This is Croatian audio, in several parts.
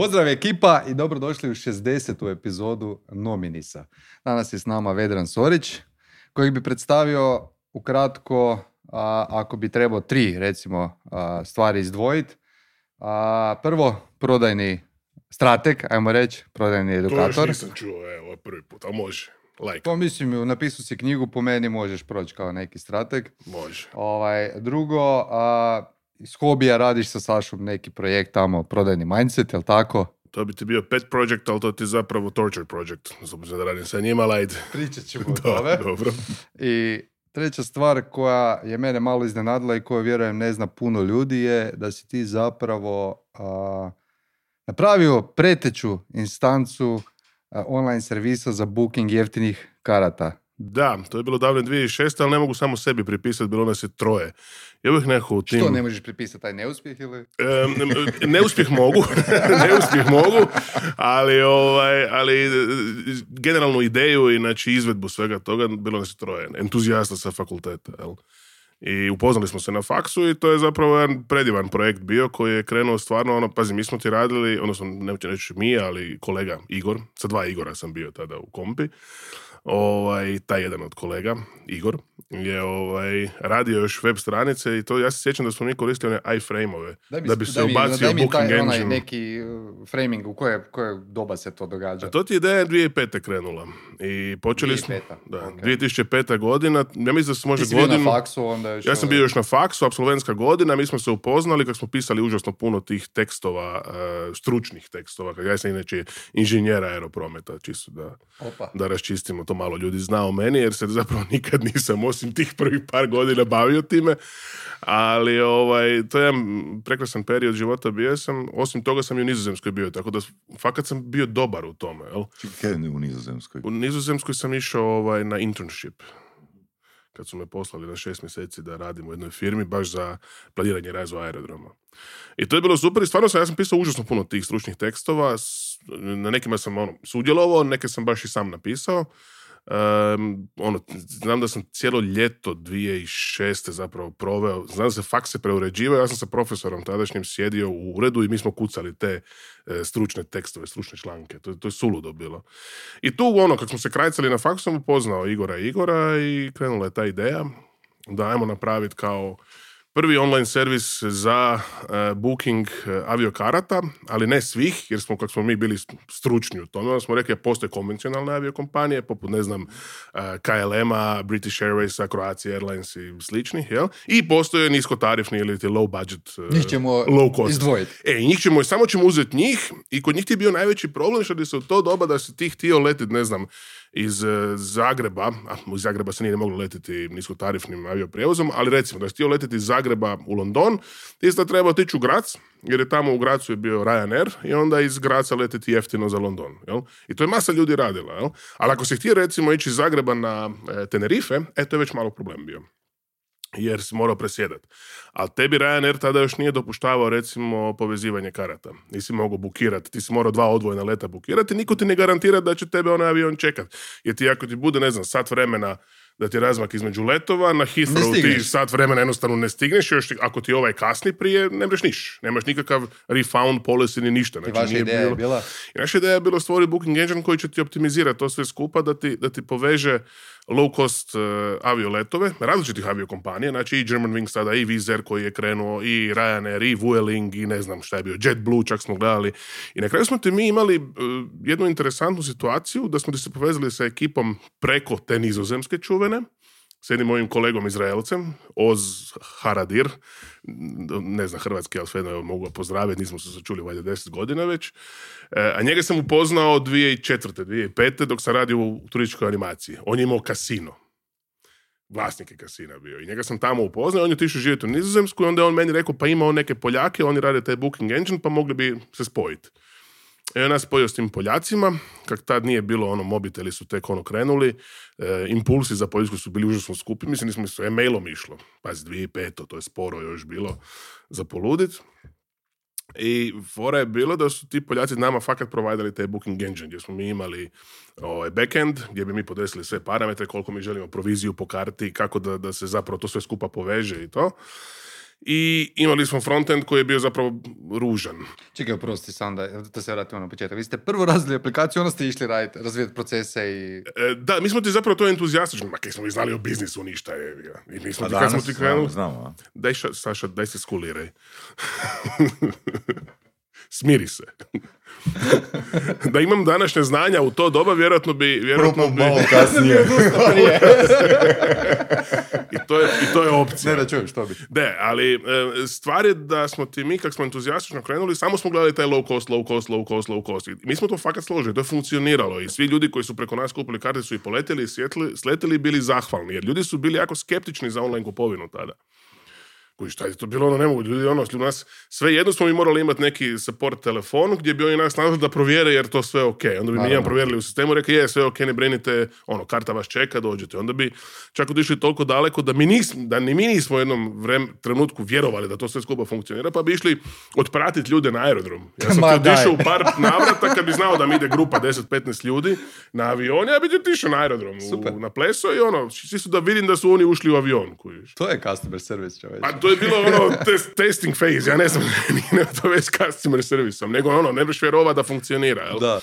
Pozdrav ekipa i dobrodošli u 60. epizodu Nominisa. Danas je s nama Vedran Sorić, kojeg bi predstavio ukratko, a, ako bi trebao tri, recimo, a, stvari izdvojiti. Prvo, prodajni strateg, ajmo reći, prodajni To još edukator. nisam čuo, evo, prvi put, ali može. Like, To mislim, napisao si knjigu, po meni možeš proći kao neki strateg. može. Ovaj, drugo, a, iz hobija radiš sa Sašom neki projekt tamo, prodajni mindset, jel tako? To bi ti bio pet project, ali to ti je zapravo torture project. Obzirom da radim sa njima, ali. Pričat ćemo o tome. dobro. I treća stvar koja je mene malo iznenadila i koju vjerujem ne zna puno ljudi je da si ti zapravo a, napravio preteću instancu a, online servisa za booking jeftinih karata. Da, to je bilo davne 2006. ali ne mogu samo sebi pripisati, bilo nas je troje. Ja bih nekako u tim... Što, ne možeš pripisati taj neuspjeh ili? Em, neuspjeh mogu, neuspjeh mogu, ali, ovaj, ali e, generalnu ideju i znači izvedbu svega toga bilo nas je troje, entuzijasta sa fakulteta. Jel? I upoznali smo se na faksu i to je zapravo jedan predivan projekt bio koji je krenuo stvarno, ono, pazi, mi smo ti radili, odnosno ne ću reći mi, ali kolega Igor, sa dva Igora sam bio tada u kompi, ovaj, taj jedan od kolega, Igor, je ovaj, radio još web stranice i to ja se sjećam da smo mi koristili one iframe-ove da bi se daj mi- ubacio mi booking taj, onaj neki uh, framing, u koje, koje doba se to događa? A to ti je ideja 2005. krenula. I počeli smo... 2005., Da, ok. 2005. godina, ja mislim da se može godinu... na faksu, onda još... Ja sam ovaj- bio još na faksu, absolventska godina, mi smo se upoznali kad smo pisali užasno puno tih tekstova, eh, stručnih tekstova, kad ja sam inače inženjer aeroprometa, čisto da, Opa. da raščistimo, to malo ljudi zna o meni, jer se zapravo nikad nisam, osim tih prvih par godina, bavio time, ali ovaj, to je jedan prekrasan period života bio sam, osim toga sam i u Nizozemskoj bio, tako da fakat sam bio dobar u tome, jel? Kaj u Nizozemskoj? U Nizozemskoj sam išao ovaj, na internship. Kad su me poslali na šest mjeseci da radim u jednoj firmi baš za planiranje razvoja aerodroma. I to je bilo super i stvarno sam, ja sam pisao užasno puno tih stručnih tekstova. Na nekima sam ono, sudjelovao, neke sam baš i sam napisao. Em, ono, znam da sam cijelo ljeto 2006. zapravo proveo, znam da se fakse preuređivao, ja sam sa profesorom tadašnjim sjedio u uredu i mi smo kucali te e, stručne tekstove, stručne članke. To, to je suludo bilo. I tu ono, kad smo se krajcali na faksu, sam upoznao Igora i Igora i krenula je ta ideja da ajmo napraviti kao prvi online servis za e, booking e, aviokarata, ali ne svih, jer smo, kako smo mi bili stručni u tome, onda smo rekli da postoje konvencionalne aviokompanije, poput, ne znam, e, KLM-a, British Airwaysa, Croatia Airlines i sličnih, jel? I postoje niskotarifni ili ti low budget Njih ćemo low cost. izdvojiti. E, njih ćemo, samo ćemo uzeti njih i kod njih ti je bio najveći problem što ti se u to doba da si ti htio letiti, ne znam, iz Zagreba, a iz Zagreba se nije moglo letiti niskotarifnim avioprijevozom, ali recimo da si htio letiti iz Zagreba u London, da trebao otići u Grac, jer je tamo u Gracu je bio Ryanair i onda iz Graca letiti jeftino za London. Jel? I to je masa ljudi radila. Jel? Ali ako si htio recimo ići iz Zagreba na e, Tenerife, e, to je već malo problem bio jer si morao presjedat. Ali tebi Ryanair tada još nije dopuštavao recimo povezivanje karata. Nisi mogao bukirati, ti si morao dva odvojena leta bukirati, niko ti ne garantira da će tebe onaj avion čekat. Jer ti ako ti bude, ne znam, sat vremena da ti je razmak između letova, na Heathrow ti sat vremena jednostavno ne stigneš, još ti- ako ti ovaj kasni prije, ne mreš niš. Nemaš nikakav refound policy ni ništa. I Znači, vaša nije ideja je bilo- bila? i naša ideja je bilo stvoriti booking engine koji će ti optimizirati to sve skupa, da ti, da ti poveže low cost uh, avioletove, različitih aviokompanija, znači i German Wings tada, i Air koji je krenuo, i Ryanair, i Vueling, i ne znam šta je bio, JetBlue čak smo gledali. I na kraju smo ti mi imali uh, jednu interesantnu situaciju da smo ti se povezali sa ekipom preko te nizozemske čuvene, s jednim mojim kolegom Izraelcem, Oz Haradir, ne znam hrvatski, ali evo, mogu ga pozdraviti, nismo se čuli valjda deset godina već. E, a njega sam upoznao 2004. 2005. dok sam radio u turističkoj animaciji. On je imao kasino. Vlasnik je kasina bio. I njega sam tamo upoznao, on je otišao živjeti u Nizozemsku i onda je on meni rekao, pa ima on neke Poljake, oni rade taj booking engine, pa mogli bi se spojiti. I on nas spojio s tim Poljacima, kak tad nije bilo ono, mobiteli su tek ono krenuli, e, impulsi za Poljsku su bili užasno skupi, mislim, nismo e-mailom išlo, pazi, 2005. to je sporo još bilo za poludit. I fora je bilo da su ti Poljaci nama fakat providali taj booking engine, gdje smo mi imali ovaj, backend, gdje bi mi podesili sve parametre, koliko mi želimo proviziju po karti, kako da, da se zapravo to sve skupa poveže i to. I imali smo frontend koji je bio zapravo ružan. Čekaj, oprosti sam da, da se vratimo na početak. Vi ste prvo razvili aplikaciju, onda ste išli raditi, razvijati procese i... E, da, mi smo ti zapravo to entuzijastično, ma kaj smo mi znali o biznisu ništa je. I mi smo ti, kad smo ti krenuli, znamo, znamo, daj ša- Saša, daj se skuliraj. Smiri se. da imam današnje znanja u to doba, vjerojatno bi... Vjerojatno bi malo kasnije. i, to je, I to je opcija. Ne da čujem što bi. Ne, ali e, stvar je da smo ti mi, kak smo entuzijastično krenuli, samo smo gledali taj low cost, low cost, low cost, low cost. I mi smo to fakat složili, to je funkcioniralo i svi ljudi koji su preko nas kupili karte su i poletjeli, i sletjeli i bili zahvalni, jer ljudi su bili jako skeptični za online kupovinu tada. Koji šta je to bilo ono nemoguće, ljudi ono, u nas sve jedno smo mi morali imati neki support telefon gdje bi oni nas nazvali da provjere jer to sve ok. Onda bi mi jedan provjerili u sistemu, rekli je sve ok, ne brinite, ono, karta vas čeka, dođete. Onda bi čak otišli toliko daleko da mi nismo, da ni mi nismo u jednom vrem, trenutku vjerovali da to sve skupa funkcionira, pa bi išli otpratiti ljude na aerodrom. Ja sam otišao u par navrata kad bi znao da mi ide grupa 10-15 ljudi na avion, ja bi ti otišao na aerodrom, Super. u, na pleso i ono, svi su da vidim da su oni ušli u avion. Kužiš. To je customer service, čovječ. A to je bilo ono test, testing phase, ja ne znam, nije to već s customer servisom, nego ono, ne biš vjerova da funkcionira, jel? Da.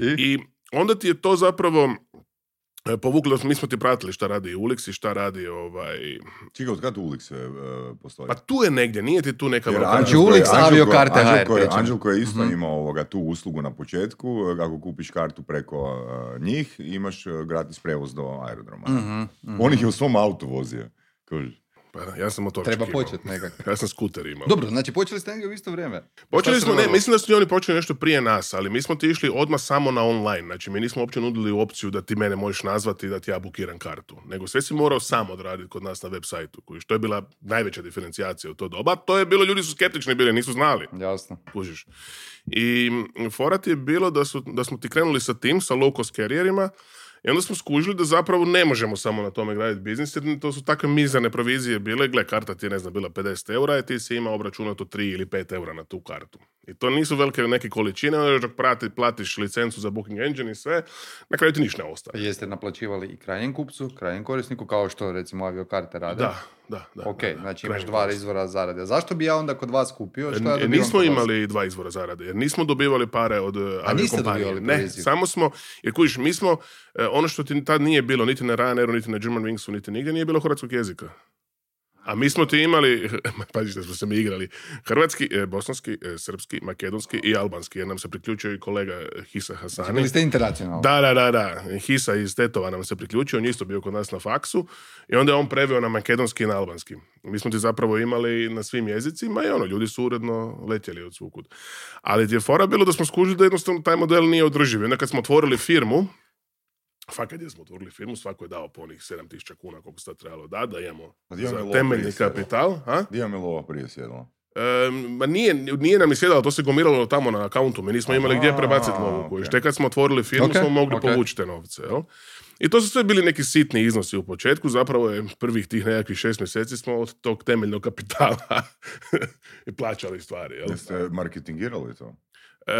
I? I onda ti je to zapravo e, povuklo, mi smo ti pratili šta radi Ulix i šta radi ovaj... Čekaj, od kada Ulix se postoji? Pa tu je negdje, nije ti tu neka... Jer Znači, je- Ulix, aviokarte Anđelko je-. Anđelko je isto Mhm. imao ovoga, tu uslugu na početku, ako kupiš kartu preko uh, njih, imaš uh, gratis prevoz do aerodroma. Mhm, mhm. On ih je u svom autu vozio. Kužiš. Pa ja sam motorčik Treba početi nekak. Ja sam skuter imao. Dobro, znači počeli ste negdje u isto vrijeme. Počeli smo, ne, mislim da su oni počeli nešto prije nas, ali mi smo ti išli odmah samo na online. Znači, mi nismo uopće nudili opciju da ti mene možeš nazvati i da ti ja bukiram kartu. Nego sve si morao sam odraditi kod nas na web sajtu. Što je bila najveća diferencijacija u to doba. To je bilo, ljudi su skeptični bili, nisu znali. Jasno. Kužiš. I mm, fora ti je bilo da, su, da smo ti krenuli sa tim, sa low cost carrierima, i onda smo skužili da zapravo ne možemo samo na tome graditi biznis, jer to su takve mizerne provizije bile. Gle, karta ti je, ne znam, bila 50 eura i ti si imao obračunato 3 ili 5 eura na tu kartu. I to nisu velike neke količine, onda još dok prati, platiš licencu za Booking Engine i sve, na kraju ti ništa ne ostane. Jeste naplaćivali i krajnjem kupcu, krajnjem korisniku, kao što recimo aviokarte rade? Da, da, da. Ok, da, da. znači imaš dva izvora zarade. Zašto bi ja onda kod vas kupio? Što ja E, nismo imali dva izvora zarade, jer nismo dobivali pare od e, aviokompanije. dobivali Ne, samo smo, jer kužiš, mi smo, e, ono što ti tad nije bilo, niti na Ryanairu, niti na German Wingsu, niti nigdje, nije bilo hrvatskog jezika. A mi smo ti imali, pazi što smo se mi igrali, hrvatski, e, bosanski, e, srpski, makedonski i albanski, jer nam se priključio i kolega Hisa Hasani. Bili ste internacionalni. Da, da, da, da. Hisa iz Tetova nam se priključio, on je isto bio kod nas na faksu i onda je on preveo na makedonski i na albanski. Mi smo ti zapravo imali na svim jezicima i ono, ljudi su uredno letjeli od svukud. Ali ti je fora bilo da smo skužili da jednostavno taj model nije održiv. Onda kad smo otvorili firmu, fakat je smo otvorili firmu, svako je dao po onih 7000 kuna koliko se trebalo da, da imamo za temeljni kapital. Di vam je lova prije sjedala? E, ma nije, nije nam sjedalo, to se gomilalo tamo na akauntu. Mi nismo imali gdje prebaciti lovu. koju. ok. Tek kad smo otvorili firmu smo mogli povući te novce. Jel? I to su sve bili neki sitni iznosi u početku. Zapravo je prvih tih nekakvih šest mjeseci smo od tog temeljnog kapitala i plaćali stvari. Jel? Jeste marketingirali to? E,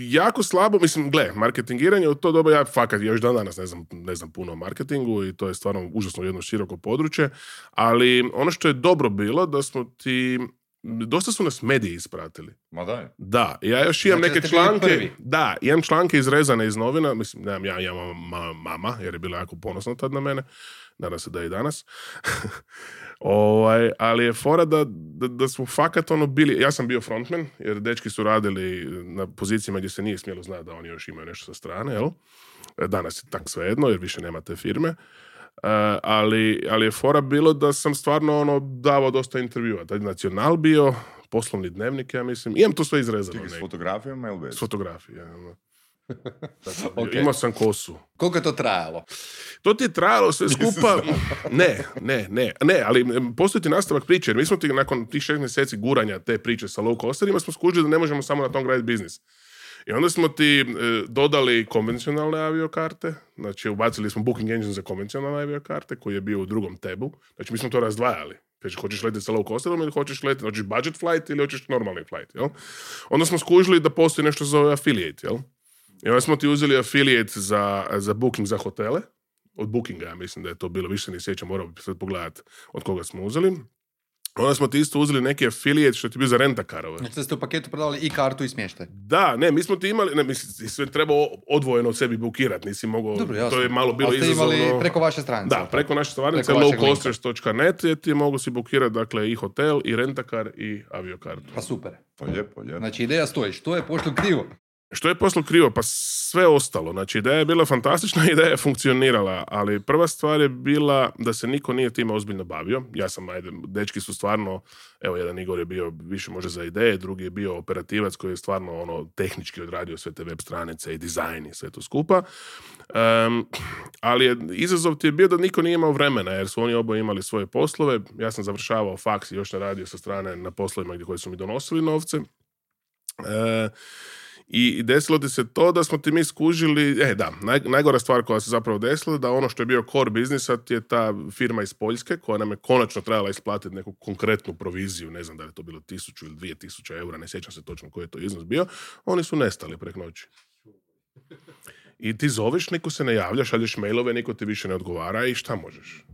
jako slabo, mislim, gle, marketingiranje u to doba, ja fakat još dan danas ne znam, ne znam puno o marketingu i to je stvarno užasno jedno široko područje, ali ono što je dobro bilo da smo ti, dosta su nas mediji ispratili. Ma daj. Da, ja još imam Znači neke članke, prvi. da, imam članke izrezane iz novina, mislim, nemam, ja, ja imam ma- mama, jer je bila jako ponosna tad na mene, nadam se da je i danas. ovaj, ali je fora da, da, da smo fakat ono bili, ja sam bio frontman, jer dečki su radili na pozicijama gdje se nije smjelo znati da oni još imaju nešto sa strane, jel? Danas je tak svejedno, jer više nema te firme. E, ali, ali je fora bilo da sam stvarno ono davao dosta intervjua. Tad je nacional bio, poslovni dnevnik, ja mislim. Imam to sve izrezano. Čekaj, s fotografijama ili bez? S fotografije. Ono. Ok. Imao sam kosu. Koliko je to trajalo? To ti je trajalo sve skupa... Ne, ne, ne, ne, ali postoji ti nastavak priče. Jer mi smo ti nakon tih šest mjeseci guranja te priče sa low costerima smo skužili da ne možemo samo na tom graditi biznis. I onda smo ti e, dodali konvencionalne aviokarte, znači ubacili smo booking engine za konvencionalne aviokarte koji je bio u drugom tebu. Znači mi smo to razdvajali. Znači, hoćeš letiti sa low costerom ili hoćeš letiti, hoćeš budget flight ili hoćeš normalni flight, jel? Onda smo skužili da postoji nešto za zove affiliate, jel? I onda smo ti uzeli affiliate za, za booking za hotele, od bookinga, ja mislim da je to bilo, više se ne sjećam, morao bi sad pogledati od koga smo uzeli. Onda smo ti isto uzeli neki affiliate što ti bio za rentakarove. Znači da ste u paketu prodavali i kartu i smještaj. Da, ne, mi smo ti imali, ne, mislim, sve treba odvojeno od sebi bukirati, nisi mogao, Dobro, to je malo bilo Ali ste izazovno. imali preko vaše stranice. Da, preko naše linka. lowcosters.net je ti mogu si bukirati dakle i hotel, i rentakar, i aviokartu. Pa super. Pa lijepo, lijepo. Znači ideja stoji. Što je pošlo krivo? Što je poslo krivo? Pa sve ostalo. Znači, ideja je bila fantastična, ideja je funkcionirala, ali prva stvar je bila da se niko nije time ozbiljno bavio. Ja sam, ajde, dečki su stvarno, evo, jedan Igor je bio više može za ideje, drugi je bio operativac koji je stvarno ono tehnički odradio sve te web stranice i dizajn i sve to skupa. Em, ali je, izazov ti je bio da niko nije imao vremena, jer su oni oboje imali svoje poslove. Ja sam završavao faks i još ne radio sa strane na poslovima gdje koji su mi donosili novce. E, i desilo ti se to da smo ti mi skužili, e da, naj, najgora stvar koja se zapravo desila, da ono što je bio core biznisa je ta firma iz Poljske koja nam je konačno trebala isplatiti neku konkretnu proviziju, ne znam da li je to bilo tisuću ili dvije tisuće eura, ne sjećam se točno koji je to iznos bio, oni su nestali prek noći. I ti zoveš, niko se ne javlja, šalješ mailove, niko ti više ne odgovara i šta možeš?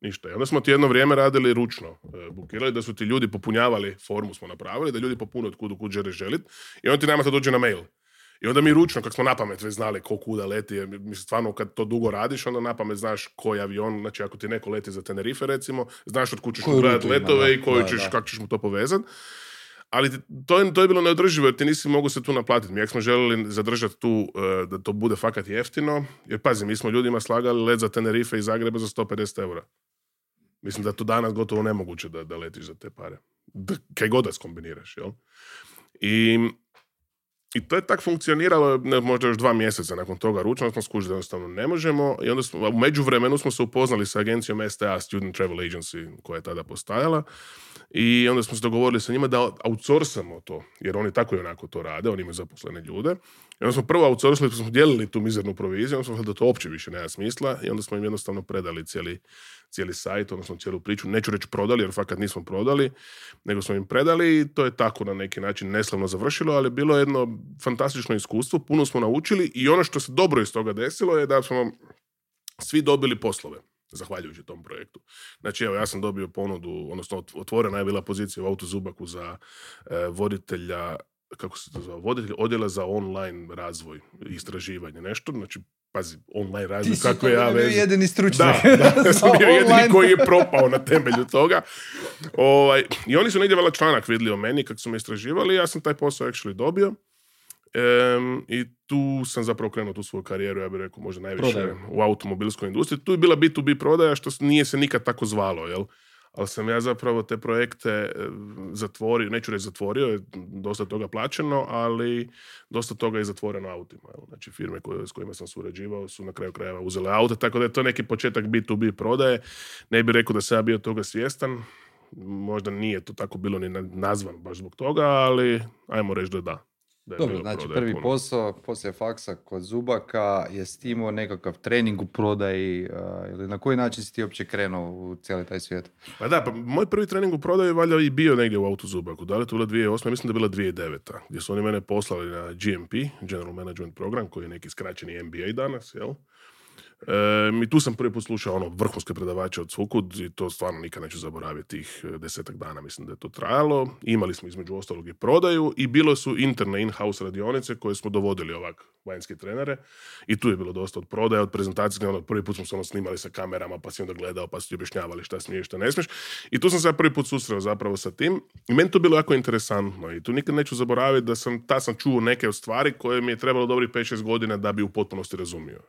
Ništa. I onda smo ti jedno vrijeme radili ručno. e, Bukirali da su ti ljudi popunjavali, formu smo napravili, da ljudi popune od kud kud želiš želit. I onda ti nama to dođe na mail. I onda mi ručno, kako smo na pamet već znali ko kuda leti, jer mislim, stvarno kad to dugo radiš, onda na pamet znaš koji avion, znači ako ti neko leti za Tenerife recimo, znaš od kud ćeš gledati letove da. i koju Da, ćeš, kako ćeš mu to povezati. Ali to je, to je bilo neodrživo jer ti nisi mogu se tu naplatiti. Mi smo željeli zadržati tu e, da to bude fakat jeftino, jer pazi, mi smo ljudima slagali let za Tenerife iz Zagreba za 150 eura. Mislim da to danas gotovo nemoguće da, da letiš za te pare. Kaj god da skombiniraš, jel? I, I to je tak funkcioniralo ne, možda još dva mjeseca nakon toga ručno smo skužili da jednostavno ne možemo i onda smo, u međuvremenu smo se upoznali sa agencijom STA, Student Travel Agency, koja je tada postajala i onda smo se dogovorili sa njima da outsourcamo to, jer oni tako i onako to rade, oni imaju zaposlene ljude. I onda smo prvo outsourcili, smo dijelili tu mizernu proviziju, onda smo da to uopće više nema smisla i onda smo im jednostavno predali cijeli, cijeli sajt, odnosno cijelu priču. Neću reći prodali, jer fakat nismo prodali, nego smo im predali i to je tako na neki način neslavno završilo, ali bilo je jedno fantastično iskustvo, puno smo naučili i ono što se dobro iz toga desilo je da smo svi dobili poslove zahvaljujući tom projektu. Znači, evo, ja sam dobio ponudu, odnosno ot- otvorena je bila pozicija u Autozubaku za e, voditelja kako se to zove, voditelj odjela za online razvoj istraživanje, nešto, znači, pazi, online razvoj, Ti kako ja bio veze. jedini stručnjak. Da, da, sam bio jedini koji je propao na temelju toga. Ovaj, I oni su negdje vala članak vidjeli o meni kako su me istraživali, ja sam taj posao actually dobio. Em, I tu sam zapravo krenuo tu svoju karijeru, ja bih rekao možda najviše Prodaju. u automobilskoj industriji. Tu je bila B2B prodaja što nije se nikad tako zvalo, jel? Ali sam ja zapravo te projekte e, zatvorio, neću reći zatvorio, je dosta toga plaćeno, ali dosta toga je zatvoreno autima. Znači firme koje, s kojima sam surađivao su na kraju krajeva uzele aute, tako da je to neki početak B2B prodaje. Ne bih rekao da sam ja bio toga svjestan, možda nije to tako bilo ni na- nazvan baš zbog toga, ali ajmo reći da da. Da Dobro, znači prvi puno. posao poslije faksa kod Zubaka je imao nekakav trening u prodaji a, ili na koji način si ti uopće krenuo u cijeli taj svijet? Pa da, pa moj prvi trening u prodaju je valjda i bio negdje u Autozubaku. Da li je to bilo 2008? Mislim da je bila 2009. Gdje su oni mene poslali na GMP, General Management Program, koji je neki skraćeni MBA danas, jel? E, I tu sam prvi put slušao ono vrhunske predavače od svukud i to stvarno nikad neću zaboraviti tih e, desetak dana mislim da je to trajalo. Imali smo između ostalog i prodaju i bilo su interne in-house radionice koje smo dovodili ovak vanjske trenere i tu je bilo dosta od prodaje, od prezentacije, ono, prvi put smo se ono snimali sa kamerama pa si onda gledao pa si ti objašnjavali šta smiješ, šta ne smiješ i tu sam se prvi put susreo zapravo sa tim i meni to bilo jako interesantno i tu nikad neću zaboraviti da sam, ta sam čuo neke od stvari koje mi je trebalo dobrih 5-6 godina da bi u potpunosti razumio.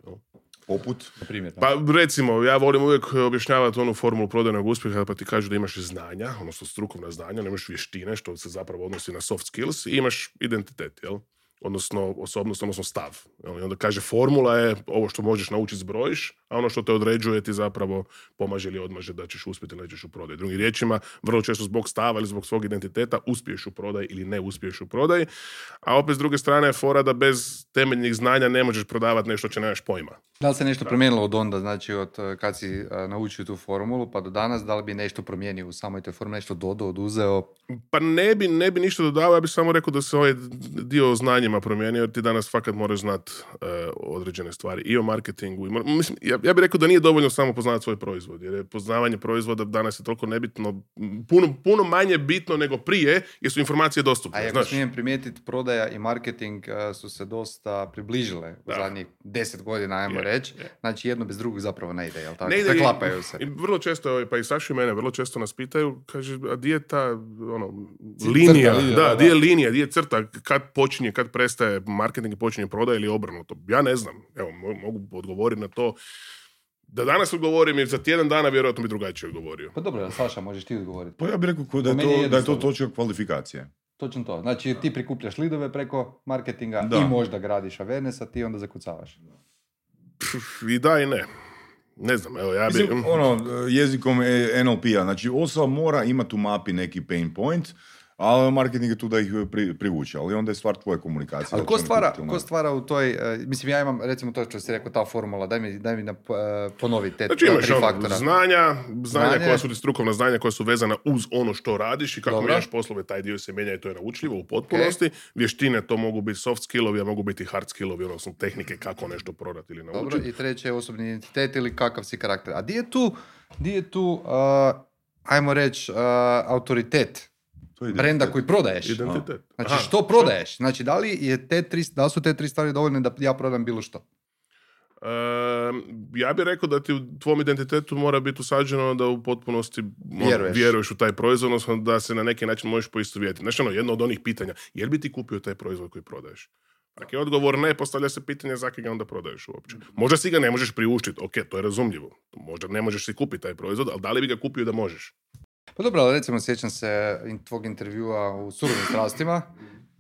Poput, primjer. Pa recimo, ja volim uvijek objašnjavati onu formulu prodajnog uspjeha, pa ti kažu da imaš znanja, odnosno strukovna znanja, nemaš vještine, što se zapravo odnosi na soft skills, i imaš identitet, jel? Odnosno osobnost, odnosno stav. I onda kaže formula je ovo što možeš naučiti zbrojiš, a ono što te određuje ti zapravo pomaže ili odmaže da ćeš uspjeti ili nećeš u prodaju. Drugim riječima, vrlo često zbog stava ili zbog svog identiteta uspiješ u prodaji ili ne uspiješ u prodaji, a opet s druge strane je fora da bez temeljnih znanja ne možeš prodavati nešto što nemaš pojma. Da li se nešto promijenilo od onda, znači od eh, kad si eh, naučio tu formulu pa do danas, da li bi nešto promijenio u samoj toj formuli, nešto dodao, oduzeo? Pa ne bi, ne bi ništa dodao, ja bih samo rekao da se ovaj dio znanja znanjima promijenio, jer ti danas fakat moraš znat e, određene stvari i o marketingu. I mor- mislim, ja, ja bih rekao da nije dovoljno samo poznavati svoj proizvod, jer je poznavanje proizvoda danas je toliko nebitno, puno, puno manje bitno nego prije, jer su informacije A dostupne, ako znaš. smijem primijetiti, prodaja i marketing uh, su se dosta približile u zadnjih deset godina, ajmo reći. Znači jedno bez drugog zapravo ne ide, jel tako? Ne ide se. I vrlo često, pa i Saša i mene, vrlo često nas pitaju, kaže, a di je ta ono, Crta, linija, linija, da, da, di je linija, di je crta, kad počinje, kad prestaje marketing i počinje prodaja ili obrnuto. Ja ne znam, evo, mo- mogu odgovoriti na to. Da danas odgovorim, jer za tjedan dana vjerojatno bi drugačije odgovorio. Pa dobro, Saša, možeš ti odgovoriti. Pa ja bih rekao ko da, je meni je to, da je to točka kvalifikacije. Točno to. Znači ti prikupljaš lidove preko marketinga Da. i možda gradiš awareness, a ti onda zakucavaš. Pff, I da i ne. Ne znam, evo, ja bi... Mislim, ono, jezikom NLP-a, znači osoba mora imati u mapi neki pain point, ali marketing je tu da ih pri, privuče, ali onda je stvar tvoje komunikacije. Ali ko stvara, ko stvara u toj, e, mislim ja imam recimo to što si rekao, ta formula, daj mi, daj mi na, e, ponovi te Znači imaš tri ono, faktora. znanja, znanja Znanje. koja su ti strukovna znanja koja su vezana uz ono što radiš i kako Dobro. mijenjaš poslove, taj dio se mijenja i to je naučljivo u potpunosti. Vještine to mogu biti soft skillovi, a mogu biti hard skillovi, odnosno tehnike kako nešto prodati ili Dobro, naučiti. i treće je osobni identitet ili kakav si karakter. A di je tu, di je tu uh, ajmo reći, uh, autoritet brenda koji prodaješ? Identitet. Znači Aha, što prodaješ? Znači da li, je te tri, da li su te tri stvari dovoljne da ja prodam bilo što? Ehm, ja bih rekao da ti u tvom identitetu mora biti usađeno da u potpunosti ono, Vjeruješ. vjeruješ u taj proizvod, odnosno da se na neki način možeš poistovjetiti. Znači, ono, jedno od onih pitanja, jel bi ti kupio taj proizvod koji prodaješ? Ako je odgovor ne, postavlja se pitanje zaki ga onda prodaješ uopće. Možda si ga ne možeš priuštiti, ok, to je razumljivo. Možda ne možeš si kupiti taj proizvod, ali da li bi ga kupio da možeš? Pa dobro, ali recimo sjećam se tvog intervjua u Surovim strastima.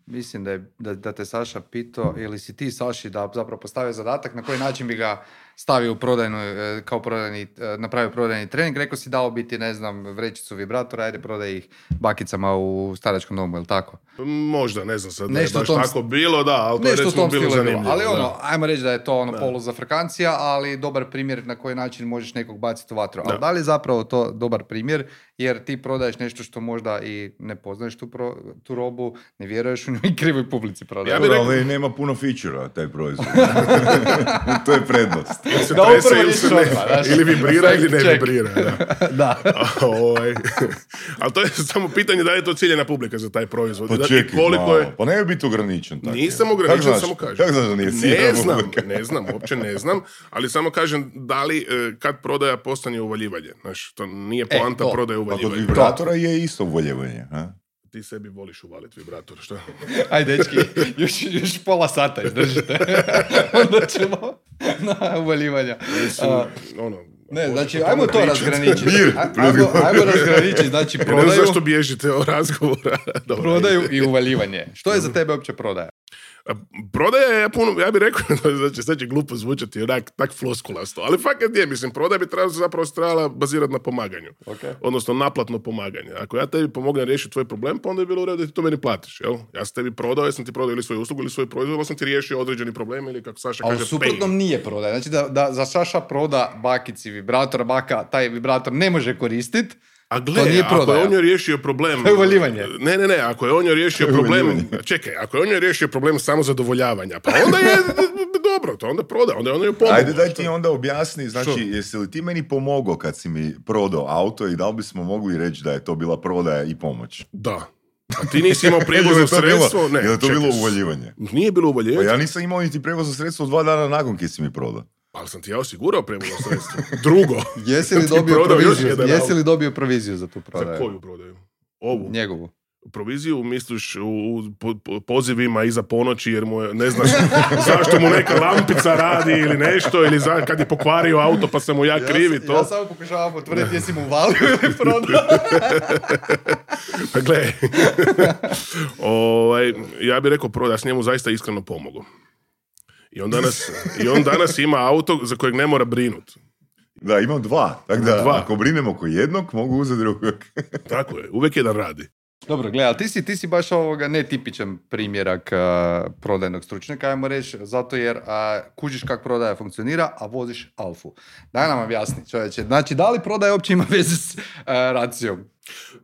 Mislim da, je, da, da te Saša pitao, ili si ti Saši da zapravo postavio zadatak na koji način bi ga stavio u prodajnu, e, kao prodajni, e, napravio prodajni trening. Rekao si dao biti, ne znam, vrećicu vibratora, ajde prodaj ih bakicama u staračkom domu, ili tako? Možda, ne znam sad da je Nešto baš tom tako bilo, da, ali to je recimo bilo zanimljivo. Ali da. ono, ajmo reći da je to ono Da. polu za frekancija, ali dobar primjer na koji način možeš nekog baciti u vatru. Ali Da. li je zapravo to dobar primjer, jer ti prodaješ nešto što možda i ne poznaješ tu, pro- tu robu, ne vjeruješ u nju i krivoj publici prodaješ. Ja bih rekao- ali nema puno feature taj proizvod. to je prednost. Se Da, trese upravo ili, se ne- ili vibrira ili ne vibrira. Da. da. ovaj. Ali to je samo pitanje da li je to ciljena publika za taj proizvod. Pa I da- čekaj, koliko malo. je... Pa ne bi biti ograničen. tako. Nisam ograničen, samo kažem. Kako znaš da nije Ne ciljena znam, publika? ne znam, uopće ne znam, ali samo kažem da li e, kad prodaja postane uvaljivanje. Znaš, to nije E, poanta to. prodaje Pa kod uvaljivanje. vibratora je isto uvoljevanje. a? Ti sebi voliš uvaliti vibrator, šta? Ajde, dečki, još, još pola sata izdržite. Onda ćemo na uvaljivanja. Mislim, ono, ne, znači, ajmo to razgraničiti. Aj- Ajmo, ajmo razgraničiti, znači Ja ne znam prodaju, zašto bježite od razgovora. Dobro, prodaju i uvaljivanje. Što je za tebe uopće prodaja? Prodaja je puno, ja bih rekao, znači sad će glupo zvučati onak tak floskulasto, ali fakat je, mislim, prodaja bi trebala, zapravo trebala bazirati na pomaganju. Okay. Odnosno naplatno pomaganje. Ako ja tebi pomognem riješiti tvoj problem, pa onda je bilo u redu da ti to meni platiš, jel? Ja sam tebi prodao, ja sam ti prodao ili svoju uslugu ili svoj proizvod, ali sam ti riješio određeni problem ili kako Saša A u kaže, suprotnom nije prodaja. Znači da, da za Saša proda bakici vibrator, baka taj vibrator ne može koristiti, A To gle, nije ako prodaja. je on joj riješio problem... To je. Ne, ne, ne, ako je on joj riješio To je problem... Čekaj, ako je on joj riješio problem samo zadovoljavanja, pa onda je dobro, to onda proda, onda je on joj pomogao. Ajde daj ti onda objasni, znači jesi li ti meni pomogao kad si mi prodao auto i da li bismo mogli reći da je to bila prodaja i pomoć? Da. A ti nisi imao to bilo- sredstvo? Ne, je to čekaj, bilo uvaljivanje? Nije bilo Pa uvaljivanje, ja nisam imao niti prevozno sredstvo dva dana nakon kad si mi prodao. Ali sam ti ja osigurao prijevozno sredstvo. Drugo. Jesi li dobio proviziju? Jesi li dobio proviziju za tu Za prodaju? koju prodaju? Ovu. Njegovu. Proviziju misliš u, u po- po- pozivima iza ponoći jer mu je, ne znaš zašto mu neka lampica radi ili nešto ili za, kad je pokvario auto pa sam mu ja krivi to. Ja samo pokušavam potvrditi jesi mu uvalio ili prodao. Pa gle, ovaj, ja bih rekao prvo da s njemu zaista iskreno pomogao. I on, danas, I on danas ima auto za kojeg ne mora brinut. Da, imam dva. Tako da, Dva. ako brinem oko jednog, mogu uzeti drugog. Tako je, uvijek jedan radi. Dobro, gledaj, ali ti si, ti si baš ovoga netipičan primjerak a, prodajnog stručnjaka, ajmo reći, zato jer a, kužiš kako prodaja funkcionira, a voziš alfu. Daj nam objasni, čovječe. Znači, da li prodaja uopće ima veze s a, racijom?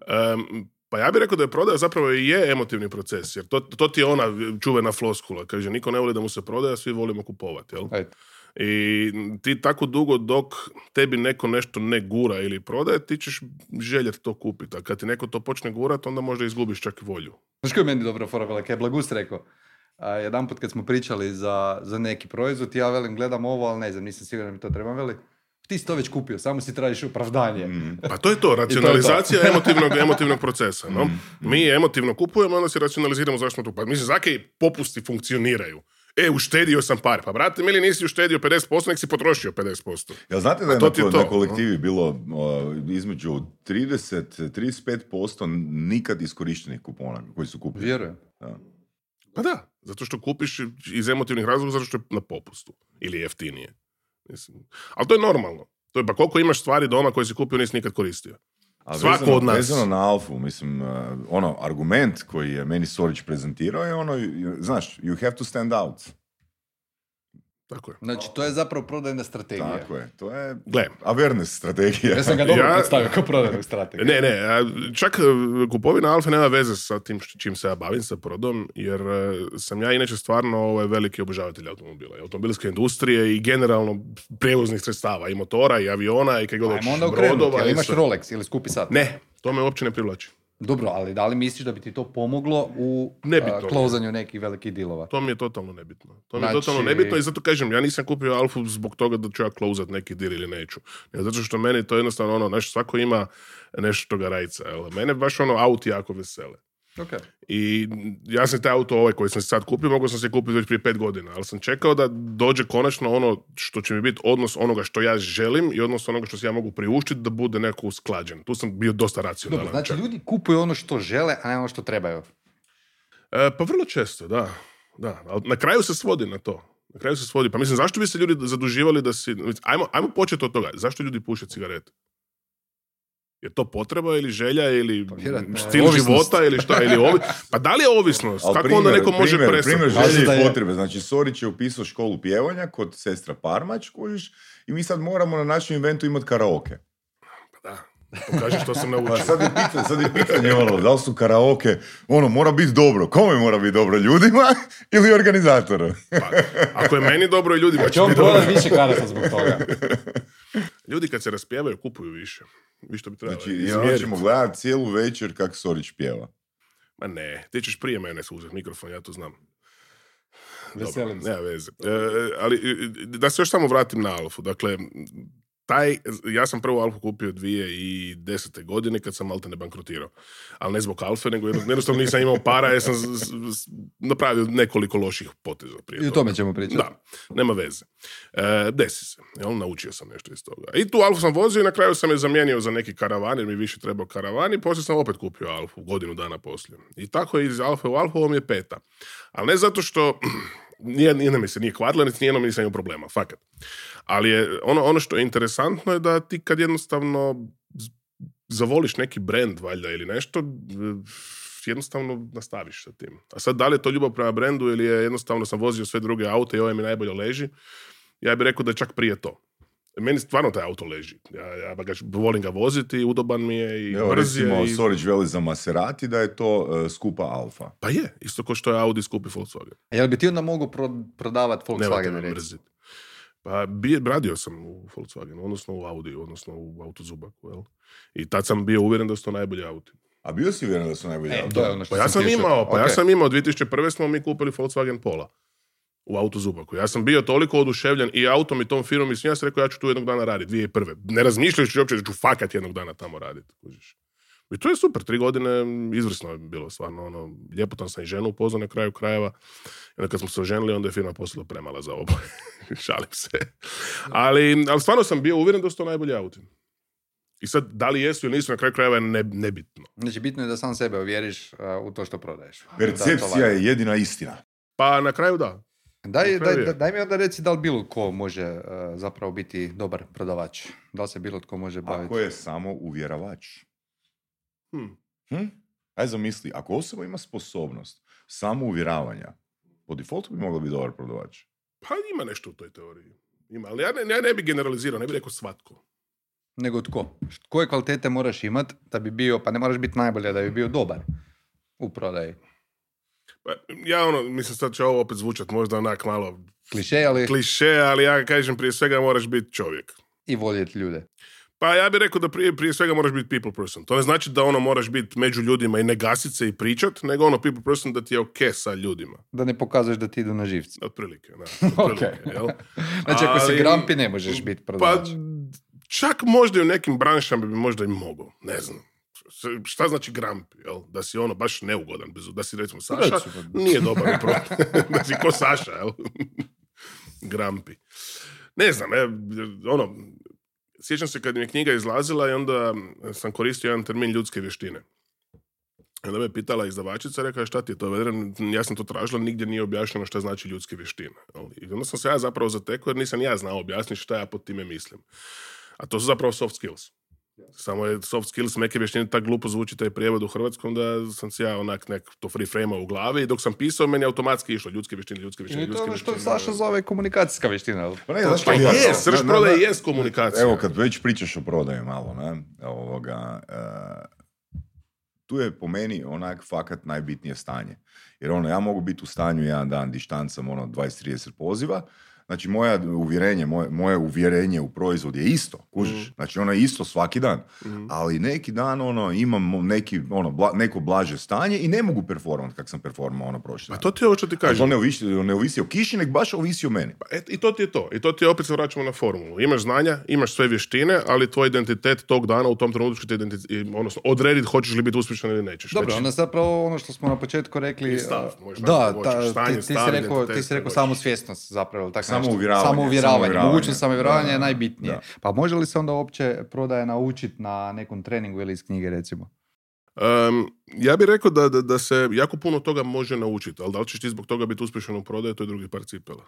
Em, Pa ja bih rekao da je prodaja zapravo i je emotivni proces, jer to, to ti je ona čuvena floskula. Kaže, niko ne voli da mu se prodaja, svi volimo kupovati, jel? Ajde. I ti tako dugo dok tebi neko nešto ne gura ili prodaje, ti ćeš željeti to kupiti. A kad ti neko to počne gurat, onda možda izgubiš čak i volju. Znaš koji je meni dobro fora? Kaj je Blagus rekao? A, jedan put kad smo pričali za, za neki proizvod, ja velim, gledam ovo, ali ne znam, nisam siguran da mi to treba, veli. Ti si to već kupio, samo si tražiš opravdanje. Pa to je to, racionalizacija emotivnog, emotivnog procesa. No? Mi emotivno kupujemo, onda se racionaliziramo zašto smo tu. Pa mislim, zake popusti funkcioniraju. E, uštedio sam par. Pa brate, mili nisi uštedio 50%, nek si potrošio 50%. Jel znate da je to na, je to, na kolektivi bilo o, između 30-35% nikad iskorištenih kupona koji su kupili? Vjerujem. Da. Pa da, zato što kupiš iz emotivnih razloga, zato što je na popustu. Ili jeftinije. Mislim. Ali to je normalno. To je, pa koliko imaš stvari doma koje si kupio nisi nikad koristio. A Svako vezano, od nas. Vezano na alfu, mislim, uh, ono, argument koji je meni Sorić prezentirao je ono, you- znaš, you have to stand out. Tako je. Znači, to je zapravo prodajna strategija. Tako je, to je Gle, awareness strategija. Ja sam ga dobro Ja- predstavio kao prodajnu strategiju. Ne, ne, čak e, kupovina Alfa nema veze sa tim čim se ja bavim, sa prodom, jer e, sam ja inače stvarno ovaj, veliki obožavatelj automobila. i Automobilske industrije i generalno prijevoznih sredstava, i motora, i aviona, i kaj god Ajmo onda okrenuti, imaš. Rolex ili skupi sat? Ne, to me uopće ne privlači. Dobro, ali da li misliš da bi ti to pomoglo u Nebitno mi je. klozanju nekih velikih dilova? To mi je totalno nebitno. To mi Znači- je totalno nebitno i zato kažem, ja nisam kupio Alfu zbog toga da ću ja closat neki deal ili neću. Nego zato što meni to jednostavno ono, znaš, svako ima nešto ga rajca. Jel? Mene baš ono auti jako vesele. Ok. I ja sam taj auto ovaj koji sam si sad kupio, mogao sam se kupiti već prije pet godina, ali sam čekao da dođe konačno ono što će mi biti odnos onoga što ja želim i odnos onoga što si ja mogu priuštiti da bude nekako usklađen. Tu sam bio dosta racionalan. Dobro, znači ljudi kupuju ono što žele, a ne ono što trebaju. E, pa vrlo često, da. da. Ali na kraju se svodi na to. Na kraju se svodi. Pa mislim, zašto bi se ljudi zaduživali da si... Ajmo, ajmo početi od toga. Zašto ljudi puše cigarete? Je to potreba ili želja ili Pa stil ovisnost. života ili šta? Ili ovi... Pa da li je ovisnost? Ali Kako onda neko može primjer, prestati? primjer želje i potrebe. Znači, Sorić je upisao školu pjevanja kod sestra Parmać, kužiš, i mi sad moramo na našem eventu imati karaoke. Da. Pokaži što sam Pa naučio. sad je pitanje, sad je pitanje ono, da li su karaoke, ono, mora biti dobro. Kome mora biti dobro, ljudima ili organizatoru? Pa, ako je meni dobro i ljudima će Će on biti dobro. više karata zbog toga. Ljudi kad se raspjevaju kupuju više. Vi što bi trebalo Znači, izmjeriti. ćemo gledati cijelu večer kako Sorić pjeva. Ma ne, ti ćeš prije mene uzeti mikrofon, ja to znam. Veselim se. Nema veze. E, ali e, da se još samo vratim na Alfu. Dakle, taj, ja sam prvu Alfu kupio 2010. godine kad sam malte ne bankrotirao. Ali ne zbog Alfe, nego jedno- jednostavno nisam imao para jer sam z- z- napravio nekoliko loših poteza prije I o tome ćemo pričati. Da, nema veze. E, desi se, jel, naučio sam nešto iz toga. I tu Alfu sam vozio i na kraju sam je zamijenio za neki karavan, jer mi više trebao karavan i poslije sam opet kupio Alfu, godinu dana poslije. I tako je iz Alfe u Alfu, ovo mi je peta. Ali ne zato što nije, nije mi se nije kvarila, niti nijednom nisam imao problema, fakat. Ali je, ono, ono što je interesantno je da ti kad jednostavno zavoliš neki brand valjda ili nešto, e, jednostavno nastaviš sa tim. A sad da li je to ljubav prema brendu ili je jednostavno sam vozio sve druge aute i ovaj mi najbolje leži, ja bih rekao da je čak prije to. Meni stvarno taj auto leži. Ja, ja ga volim ga voziti, udoban mi je i Evo, brz je. recimo, i- Sorić veli za Maserati da je to e, skupa Alfa. Pa je, isto kao što je Audi skupi Volkswagen. A jel bi ti onda mogu pro- prodavati Volkswagen, recimo? mrziti. Pa bi, radio sam u Volkswagenu, odnosno u Audi, odnosno u Autozubaku, jel? I tad sam bio uvjeren da su to najbolji auti. A bio si uvjeren da su najbolji E, to je ono što Pa ja sam htio imao, pa ja Ok. sam imao, 2001. smo mi kupili Volkswagen Pola u Autozubaku. Ja sam bio toliko oduševljen i autom i tom firmom i svim, ja sam rekao ja ću tu jednog dana raditi, 2001. Ne razmišljajući uopće da ću fakat jednog dana tamo raditi. kužiš. I to je super, tri godine izvrsno je bilo, stvarno, ono, lijepo sam i ženu upoznao na kraju krajeva. I onda kad smo se oženili, onda je firma postala premala za oboje. Šalim se. Ali, ali stvarno sam bio uvjeren da su to najbolji auti. I sad, da li jesu ili nisu, na kraju krajeva je ne, nebitno. Znači, bitno je da sam sebe uvjeriš uh, u to što prodaješ. Percepcija je jedina istina. Pa na kraju da. Daj, daj, daj, daj mi onda reci da li bilo ko može uh, zapravo biti dobar prodavač. Da li se bilo tko može baviti. Ako je samo uvjeravač. Hm. Hm? Aj zamisli, ako osoba ima sposobnost samo uvjeravanja, po defaultu bi mogla biti dobar prodavač. Pa ima nešto u toj teoriji. Ima, ali ja ne, ja ne bi generalizirao, ne bi rekao svatko. Nego tko? Koje kvalitete moraš imat da bi bio, pa ne moraš biti najbolje da bi bio dobar u prodaji. Pa, Ja ono, mislim sad će ovo opet zvučat možda onak malo Kliše, ali kliše, ali ja kažem prije svega moraš biti čovjek. i voljeti ljude. Pa ja bih rekao da prije, prije svega moraš biti people person. To ne znači da ono moraš biti među ljudima i ne gasit se i pričat, nego ono people person da ti je ok sa ljudima. Da ne pokažeš da ti idu na živce. Otprilike, da. Otprilike, jel? Znači, ako si Ali- grampi, ne možeš biti Pa prodavač. čak možda i u nekim branšama bi možda i mogao, ne znam. Šta znači grampi, jel? Da si ono baš neugodan, bez- da si recimo Saša, nije dobar da si ko Saša, jel? grampi. Ne znam, e, ono, sjećam se kad mi je knjiga izlazila i onda sam koristio jedan termin ljudske vještine. Onda me pitala izdavačica, rekla je šta ti je to, Vedran? ja sam to tražila, nigdje nije objašnjeno šta znači ljudske vještine. I onda sam se ja zapravo zatekao jer nisam ja znao objasniti šta ja pod time mislim. A to su zapravo soft skills. Samo je soft skills, neke vještine tak glupo zvuči taj prijevod u hrvatskom da sam si ja onak nek to free frame u glavi i dok sam pisao meni je automatski išlo ljudske vještine, ljudske vještine, I to je ljudske ono što vještine. Saša zove komunikacijska vještina. Pa ne, znaš Pa je, srž prodaje jest komunikacija. Evo, kad već pričaš o prodaji malo, ne, ovoga, e, tu je po meni onak fakat najbitnije stanje. Jer ono, ja mogu biti u stanju jedan dan dištancam ono 20-30 poziva, Znači, moja uvjerenje, moje, moje uvjerenje u proizvod je isto, kužiš. Mm. Znači, ono je isto svaki dan. Ali neki dan, ono, imam neki, ono, bla- neko blaže stanje i ne mogu performant kak sam performao ono prošle. Pa dan. to ti je ovo što ti A to kažem. ne ovisi, ne ovisi o kiši, nek baš ovisi o meni. Pa et- I to ti je to. I to ti je opet se vraćamo na formulu. Imaš znanja, imaš sve vještine, ali tvoj identitet tog dana u tom trenutku će odnosno odrediti hoćeš li biti uspješan ili nećeš. Dobro, Znači, onda zapravo ono što smo na početku rekli... I stav, a, možeš da, ta- ti, ti, stav, si rekao, ti si rekao samo svjesnost zapravo. tako nešto. Samouvjeravanje, Samouvjeravanje. samouvjeravanje. Mogućnost samouvjeravanja je najbitnije. da. Pa može li se onda uopće prodaje naučiti na nekom treningu ili iz knjige recimo? Em, ja bih rekao da, da, da se jako puno toga može naučiti, ali da li ćeš ti zbog toga biti uspješan u prodaji, to je drugi par cipela.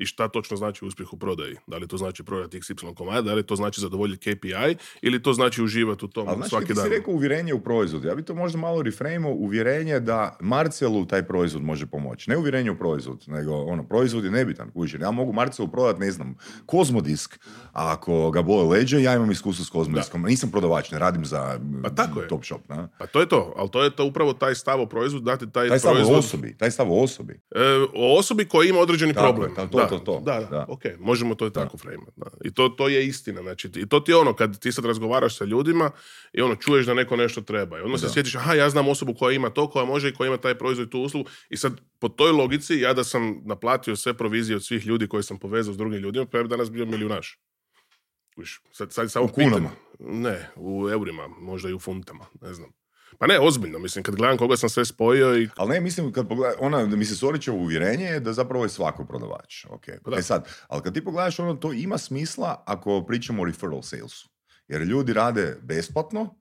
I šta točno znači uspjeh u prodaji? Da li to znači prodati XY komad, da li to znači zadovoljiti KPI ili to znači uživati u tom Ali znači, svaki ti dan? si rekao uvjerenje u proizvod. Ja bi to možda malo reframeo uvjerenje da Marcelu taj proizvod može pomoći. Ne uvjerenje u proizvod, nego ono, proizvod je nebitan. kužiš, jer Ja mogu Marcelu prodati, ne znam, kozmodisk, a ako ga bole leđe, ja imam iskustvo s kozmodiskom. Nisam prodavač, ne radim za Pa tako je. Top Shop. Na? Pa to je to, ali to je to upravo taj stav o proizvodu, dati taj, Taj stav o proizvod osobi, taj stav o osobi. E, o osobi koja ima određeni Tako problem. ta- to, da, to, to. Da, da, Da. ok, možemo to i tako framat, da. I to, to je istina, znači, i to ti je ono, kad ti sad razgovaraš sa ljudima i ono, čuješ da neko nešto treba i onda se sjetiš, aha, ja znam osobu koja ima to, koja može i koja ima taj proizvod i tu uslugu i sad, po toj logici, ja da sam naplatio sve provizije od svih ljudi koje sam povezao s drugim ljudima, pa ja bi danas bio milijunaš. Sad, sad samo U kunama? pitanje- Ne, u eurima, možda i u funtama, ne znam. Pa ne, ozbiljno, mislim, kad gledam koga sam sve spojio i Ali ne, mislim, kad pogledaj, ona, mislim, Sorićevo uvjerenje je da zapravo je svako prodavač. ok. Pa da. E sad, ali kad ti pogledaš, ono, to ima smisla ako pričamo o referral salesu. Jer ljudi rade besplatno,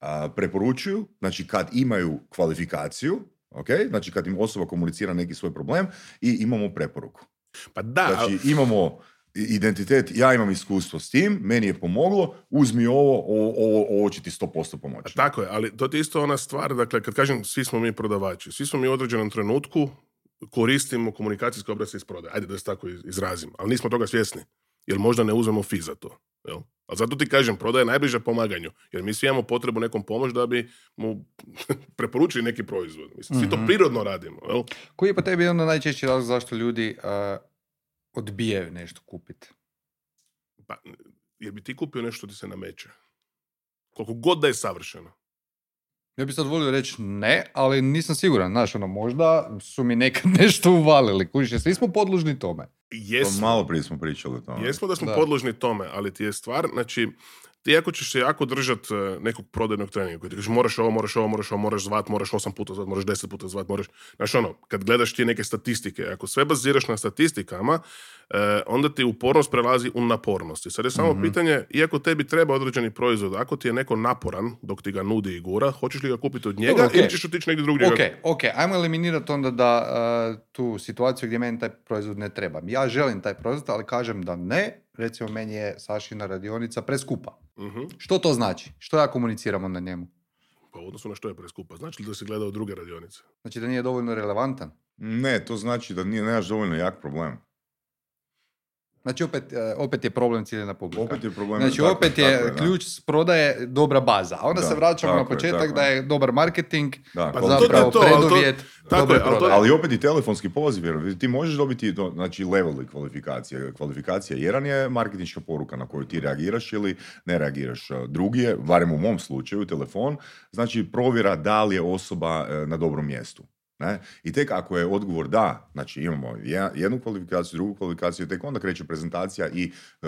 a, preporučuju, znači kad imaju kvalifikaciju, ok, znači kad im osoba komunicira neki svoj problem i imamo preporuku. Pa da, Znači imamo identitet, ja imam iskustvo s tim, meni je pomoglo, uzmi ovo, ovo, ovo, ovo će ti 100% pomoći. Tako je, ali to je isto ona stvar, dakle, kad kažem svi smo mi prodavači, svi smo mi u određenom trenutku koristimo komunikacijske obrasce iz prodaje. Ajde da se tako iz- izrazim, ali nismo toga svjesni. Jer možda ne uzmemo fi za to. Jel? A zato ti kažem, prodaja je najbliža pomaganju. Jer mi svi imamo potrebu nekom pomoć da bi mu preporučili neki proizvod. Mislim, svi to Mhm. prirodno radimo. Jel? Koji je po tebi onda najčešći razlog zašto ljudi a, odbijaju nešto kupiti? Pa, jer bi ti kupio nešto što ti se nameće. Koliko god da je savršeno. Ja bih sad volio reći ne, ali nisam siguran. Znaš, ono, možda su mi nekad nešto uvalili. Kužiš, svi smo podložni tome. To Jesmo. malo prije smo pričali o tome. Jesmo da smo Da. podložni tome, ali ti je stvar, znači, ti ako ćeš se jako držat e, nekog prodajnog treninga, koji ti kažeš moraš ovo, moraš ovo, moraš ovo, moraš zvat, moraš osam puta zvat, moraš deset puta zvat, moraš... Znaš ono, kad gledaš ti neke statistike, ako sve baziraš na statistikama, e, onda ti upornost prelazi u napornost. I sad je samo Mhm. pitanje, iako tebi treba određeni proizvod, ako ti je neko naporan dok ti ga nudi i gura, hoćeš li ga kupiti od njega Dobro, ili ćeš otići negdje drugdje? Ok, ok, ajmo eliminirati onda da a, tu situaciju gdje meni taj proizvod ne treba. Ja želim taj proizvod, ali kažem da ne. Recimo, meni je Sašina radionica preskupa. Mhm. Što to znači? Što ja komuniciram onda njemu? Pa u odnosu na što je preskupa? Znači li da si gledao druge radionice? Znači da nije dovoljno relevantan? Ne, to znači da nije, nemaš dovoljno jak problem. Znači opet, e, opet je problem ciljena publika. Opet je problem. Znači tako- opet je tako da. ključ s prodaje dobra baza. A onda Da, se vraćamo na je, početak tako da je. je dobar marketing, Da, Pa to- zapravo to je to, ali to- preduvjet tako dobre je, ali to- prodaje. Ali opet i telefonski poziv, jer ti možeš dobiti to, znači leveli kvalifikacije. Kvalifikacija jedan je marketinška poruka na koju ti reagiraš ili ne reagiraš. Drugi je, barem u mom slučaju, telefon, znači provjera da li je osoba e, na dobrom mjestu. Ne? I tek ako je odgovor da, znači imamo je- jednu kvalifikaciju, drugu kvalifikaciju, tek onda kreće prezentacija i e,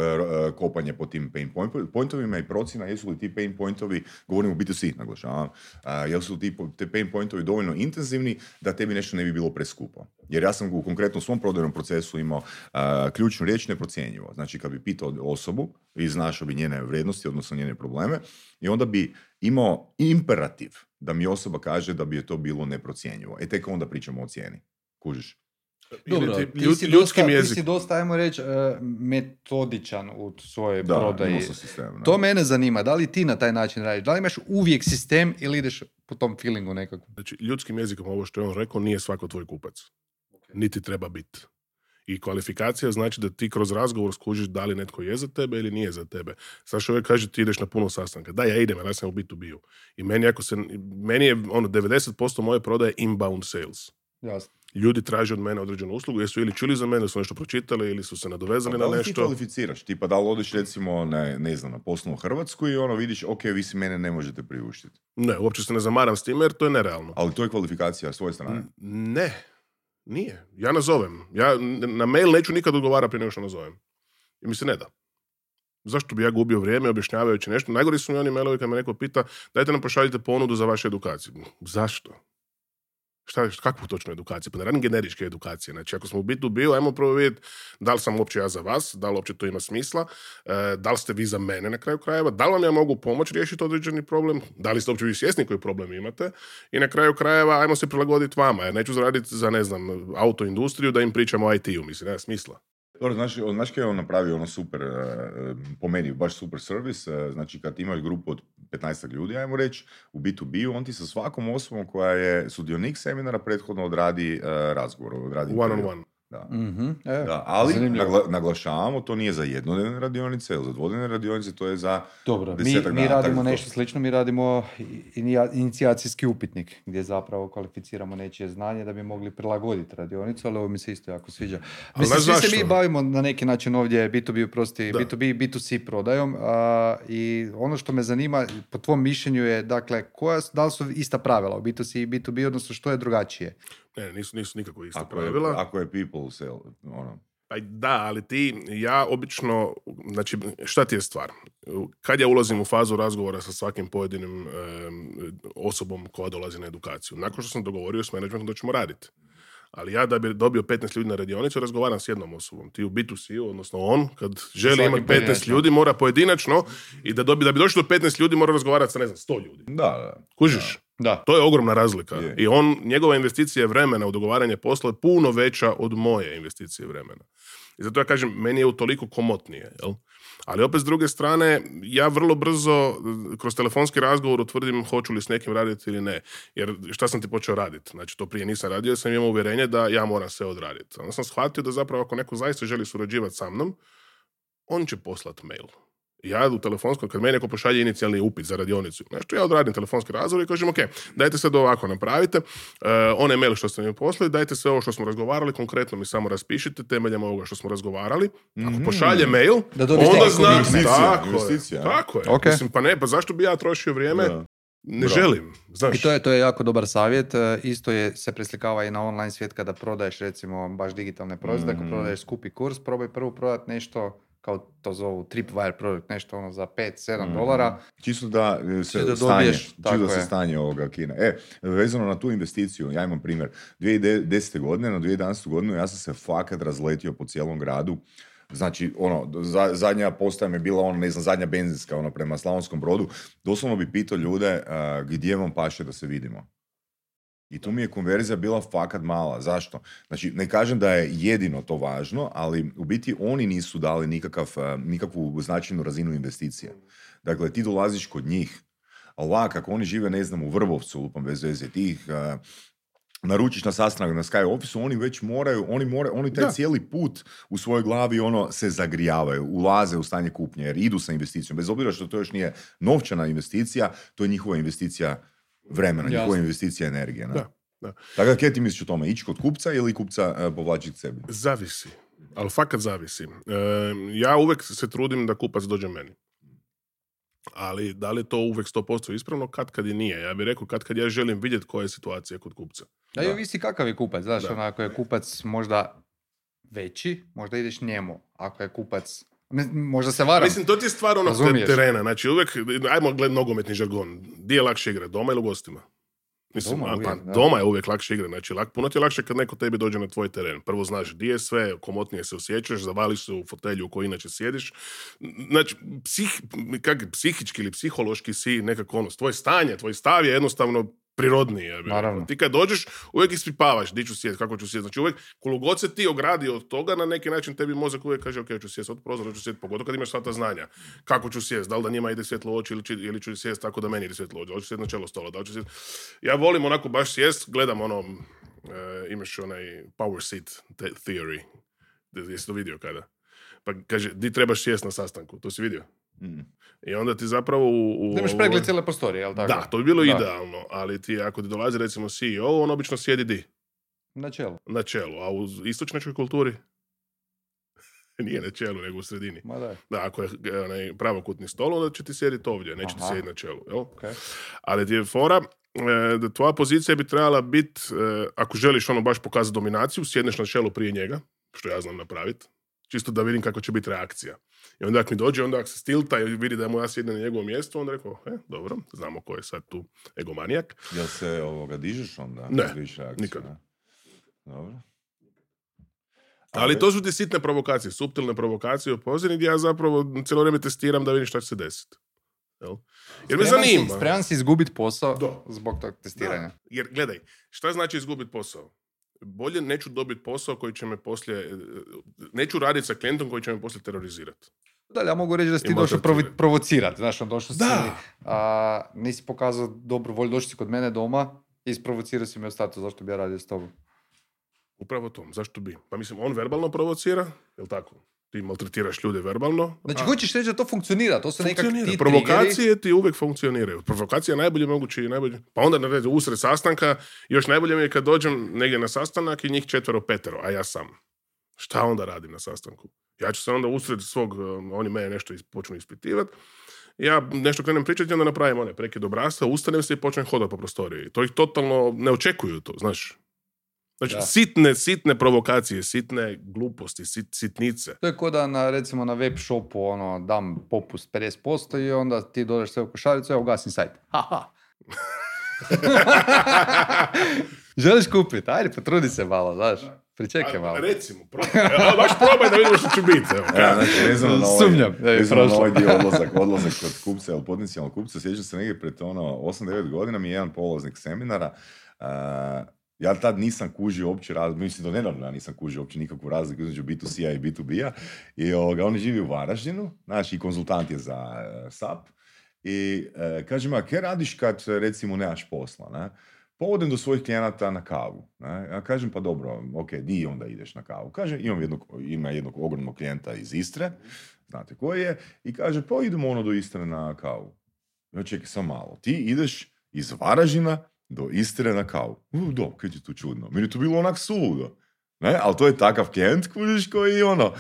kopanje po tim pain point- pointovima i procjena jesu li ti pain pointovi, govorim u B2C, naglašavam, a, jel su ti te pain pointovi dovoljno intenzivni da tebi nešto ne bi bilo preskupo. Jer ja sam u konkretno svom prodajnom procesu imao ključnu riječ neprocjenjivo. Znači kad bi pitao osobu i znašao bi njene vrijednosti, odnosno njene probleme, i onda bi imao imperativ da mi osoba kaže da bi je to bilo neprocjenjivo. E tek onda pričamo o cijeni. Kužiš? Dobro, ti ti, ljud- si ljudskim dosta, ti si dosta, ajmo reći, e, metodičan u svojoj Da, prodaji. sistem. To mene zanima, da li ti na taj način radiš? Da li imaš uvijek sistem ili ideš po tom feelingu nekakvom? Znači, ljudskim jezikom ovo što je on rekao nije svako tvoj kupac. Niti treba biti. I kvalifikacija znači da ti kroz razgovor skužiš da li netko je za tebe ili nije za tebe. Sad uvijek kaže ti ideš na puno sastanka. Da, ja idem, jer ja sam u B2B-u. I meni, ako se, meni je ono 90% moje prodaje inbound sales. Jasno. Ljudi traže od mene određenu uslugu, jesu ili čuli za mene, ili su nešto pročitali, ili su se nadovezali na da li ti nešto. kvalificiraš? Tipa da li odeš recimo, ne, ne znam, na poslovnu Hrvatsku i ono vidiš, ok, vi si mene ne možete priuštiti. Ne, uopće se ne zamaram s time jer to je nerealno. Ali to je kvalifikacija s svoje strane. Ne, nije. Ja nazovem. Ja na mail neću nikad odgovarati prije nego što nazovem. I mi se ne da. Zašto bi ja gubio vrijeme objašnjavajući nešto? Najgori su mi oni mailovi kad me neko pita dajte nam pošaljite ponudu za vašu edukaciju. Zašto? Šta, kakvu točno edukaciju? Pa ne radim generičke edukacije. Znači, ako smo u B2B, ajmo prvo vidjeti da li sam uopće ja za vas, da li uopće to ima smisla, e, da li ste vi za mene na kraju krajeva, da li vam ja mogu pomoći riješiti određeni problem, da li ste uopće vi svjesni koji problem imate i na kraju krajeva ajmo se prilagoditi vama, jer neću zaraditi za, ne znam, autoindustriju da im pričam o IT-u, mislim, nema smisla. Dobro, znaš, znaš kaj je on napravio ono super, e, e, po meni baš super servis, e, znači kad imaš grupu od 15 ljudi, ajmo reći, u B2B-u, on ti sa svakom osobom koja je sudionik seminara prethodno odradi razgovor, odradi One on one. Da. Mhm, e, Da, ali nagla- naglašavamo, to nije za jednodnevne radionice, ili za dvodnevne radionice, to je za Dobro, mi, mi radimo da to- nešto slično, mi radimo inicijacijski upitnik gdje zapravo kvalificiramo nečije znanje da bi mogli prilagoditi radionicu, ali ovo mi se isto jako sviđa. Mislim, svi se mi bavimo na neki način ovdje B2B, prosti, Da. B2B i B2C prodajom a, i ono što me zanima po tvom mišljenju je, dakle, koja, da li su ista pravila u B2C i B2B, odnosno što je drugačije? Ne, nisu, nisu nikako ista ako je, pravila. ako je people sell, ono, Pa da, ali ti, ja obično, znači, šta ti je stvar? Kad ja ulazim u fazu razgovora sa svakim pojedinim em, osobom koja dolazi na edukaciju, nakon što sam dogovorio s menadžmentom da ćemo raditi. Ali ja da bi dobio 15 ljudi na radionicu, razgovaram s jednom osobom. Ti u B2C, odnosno on, kad želi imati 15 pojedinačno. ljudi, mora pojedinačno i da, dobi, da bi došli do 15 ljudi, mora razgovarati sa, ne znam, 100 ljudi. da, da. Kužiš? Da. To je ogromna razlika. Je. I on, njegova investicija vremena u dogovaranje posla je puno veća od moje investicije vremena. I zato ja kažem, meni je utoliko komotnije. Jel? Ali opet s druge strane, ja vrlo brzo eh, kroz telefonski razgovor utvrdim hoću li s nekim raditi ili ne. Jer šta sam ti počeo raditi? Znači, to prije nisam radio, jer sam imao uvjerenje da ja moram sve odraditi. Onda sam shvatio da zapravo ako neko zaista želi surađivati sa mnom, on će poslati mail. Ja u telefonskom, kad meni neko pošalje inicijalni upit za radionicu, nešto ja odradim telefonski razgovor i kažem, ok, dajte sad ovako napravite, uh, onaj mail što ste mi poslali, dajte sve ovo što smo razgovarali, konkretno mi samo raspišite temeljem ovoga što smo razgovarali. Ako Mhm. pošalje mail, Da onda investiciju, tako investicija, je, tako je. Ok. Mislim, pa ne, pa zašto bi ja trošio vrijeme? Da. Ne Bravo. želim, znaš. I to je, to je jako dobar savjet. E, Isto je, se preslikava i na online svijet kada prodaješ recimo baš digitalne proizvode. Ako Mhm. prodaješ skupi kurs, probaj prvo prodati nešto kao to zovu tripwire produkt, nešto ono za 5-7 Mhm. dolara. Čisto da e, se Čisto da stanje, dobiješ, čisto tako da se je. stanje ovoga kina. E, vezano na tu investiciju, ja imam primjer. 2010. godine, na 2011. godinu ja sam se fakat razletio po cijelom gradu. Znači, ono, za- zadnja postaja mi je bila, ono, ne znam, zadnja benzinska, ono, prema Slavonskom brodu. Doslovno bi pitao ljude a, gdje vam paše da se vidimo. I tu mi je konverzija bila fakat mala. Zašto? Znači, ne kažem da je jedino to važno, ali u biti oni nisu dali nikakav, a, nikakvu značajnu razinu investicije. Dakle, ti dolaziš kod njih, a ovak, ako oni žive, ne znam, u Vrbovcu, lupam bez veze, ti ih, a, naručiš na sastanak na Sky Office, oni već moraju, oni moraju, oni taj Da. cijeli put u svojoj glavi ono se zagrijavaju, ulaze u stanje kupnje jer idu sa investicijom. Bez obzira što to još nije novčana investicija, to je njihova investicija vremena, Jasno. njihova investicija energije. Ne? Da, da. Tako da, kaj ti misliš o tome? Ići kod kupca ili kupca uh, povlačiti k sebi? Zavisi. Ali fakat zavisi. E, ja uvek se trudim da kupac dođe meni. Ali da li je to uvek 100% ispravno? Kad kad i nije. Ja bih rekao kad kad ja želim vidjeti koja je situacija kod kupca. Da, i ovisi kakav je kupac, znaš, Da. ono, ako je kupac možda veći, možda ideš njemu. Ako je kupac, ne, možda se varam. Mislim, to ti je stvar onog terena. Znači, uvek, ajmo gledati nogometni žargon. Di je lakše igra, doma ili u gostima? Mislim, Doma uvijek, pa, doma je uvijek lakše igra. Znači, lak, puno ti je lakše kad neko tebi dođe na tvoj teren. Prvo znaš di je sve, komotnije se osjećaš, zavališ se u fotelju u kojoj inače sjediš. Znači, psih, kak, psihički ili psihološki si nekako ono, tvoje stanje, tvoj stav je jednostavno prirodniji. Ja. Naravno. Ti kad dođeš, uvijek ispipavaš di ću sjeti, kako ću sjeti. Znači uvijek, koliko god se ti ogradi od toga, na neki način tebi mozak uvijek kaže, ok, ću sjesti od prozora, ću sjesti, pogotovo kad imaš sva ta znanja. Kako ću sjesti, da li da njima ide svjetlo u oči ili, ili ću sjesti tako da meni ide svjetlo u oči, da li ću sjesti na čelo stola, da li ću sjesti... Ja volim onako baš sjest, gledam ono, e, imaš onaj power seat theory, jesi to vidio kada? Pa kaže, di trebaš sjest na sastanku, to si vidio? Mm. I onda ti zapravo u... u Da imaš pregled cijele prostorije, jel tako? Da, to bi bilo Da. idealno, ali ti ako ti dolazi recimo CEO, on obično sjedi di? Na čelu. Na čelu, a u istočnjačkoj kulturi? Nije na čelu, nego u sredini. Ma da, Da, ako je onaj pravokutni stol, onda će ti sjediti ovdje, neće ti Aha. sjediti na čelu. Jel? okej. Ali ti je fora e, da tvoja pozicija bi trebala biti, e, ako želiš ono baš pokazati dominaciju, sjedneš na čelu prije njega, što ja znam napraviti, čisto da vidim kako će biti reakcija. I onda ako mi dođe, onda ako se stilta i vidi da mu ja sjednem na njegovo mjesto, onda rekao, e, dobro, znamo ko je sad tu egomanijak. Jel se ovoga dižeš onda? Ne, kad vidiš reakciju, nikad. ne? Dobro. Ali to su ti sitne provokacije, suptilne provokacije u pozadini gdje ja zapravo cijelo vrijeme testiram da vidim šta će se desiti. Jel? Jer me zanima. Spreman si izgubiti posao zbog tog testiranja. Da. Jer gledaj, šta znači izgubiti posao? Bolje neću dobiti posao koji će me poslije, e, neću raditi sa klijentom koji će me poslije terorizirati. Da, ja mogu reći da si ti došao provi- provocirati. Znaš, on došao si, a, nisi pokazao dobru volju, došao si kod mene doma i isprovocirao si me ostatu, zašto bi ja radio s tobom. Upravo to. Zašto bi? Pa mislim, on verbalno provocira, jel tako? Ti maltretiraš ljude verbalno. Znači, a- hoćeš reći da to funkcionira, to nekak Funkcionira. ti Provokacije ti uvijek funkcioniraju. Provokacija je najbolje mogući i najbolje. Pa onda na redu usred sastanka, još najbolje mi je kad dođem negdje na sastanak i njih četvero petero, a ja sam. Šta onda radim na sastanku? Ja ću se onda usred svog, um, oni mene nešto počnu ispitivati, ja nešto krenem pričati i onda napravim one prekid obrasca, ustanem se i počnem hodati po prostoriji. To ih totalno ne očekuju to, znaš. Znači, Da. sitne, sitne provokacije, sitne gluposti, sit, sitnice. To je ko da na, recimo, na web shopu ono, dam popust 50% i onda ti dodaš sve u košaricu, evo ugasim sajt. Haha. Želiš kupiti? Ajde, potrudi se malo, znaš. Pričekaj malo. Recimo, probaj, a, baš probaj da vidimo što će biti. Evo, Ja, znači, vezano na ovaj, Sumnjam, vezano na ovaj dio odlazak, odlazak kod kupca ili potencijalnog kupca, sjećam se negdje pred ono 8-9 godina mi je jedan polaznik seminara, a, ja tad nisam kužio uopće razliku, mislim do nedavno ja nisam kužio uopće nikakvu razliku između B2C-a i B2B-a i ovoga, on živi u Varaždinu, znači i konzultant je za e, SAP i e, kaže ma, kaj radiš kad recimo nemaš posla, ne? Pa odem do svojih klijenata na kavu. Ne? Ja kažem, pa dobro, ok, di onda ideš na kavu? Kaže, imam jednog, ima jednog ogromnog klijenta iz Istre, znate koji je, i kaže, pa idemo ono do Istre na kavu. Ja čekaj sam malo, ti ideš iz Varaždina do Istre na kavu. U, do, kaj ti tu čudno. Meni je to bilo onak suludo. Ne? Ali to je takav klijent, kužiš, koji ono,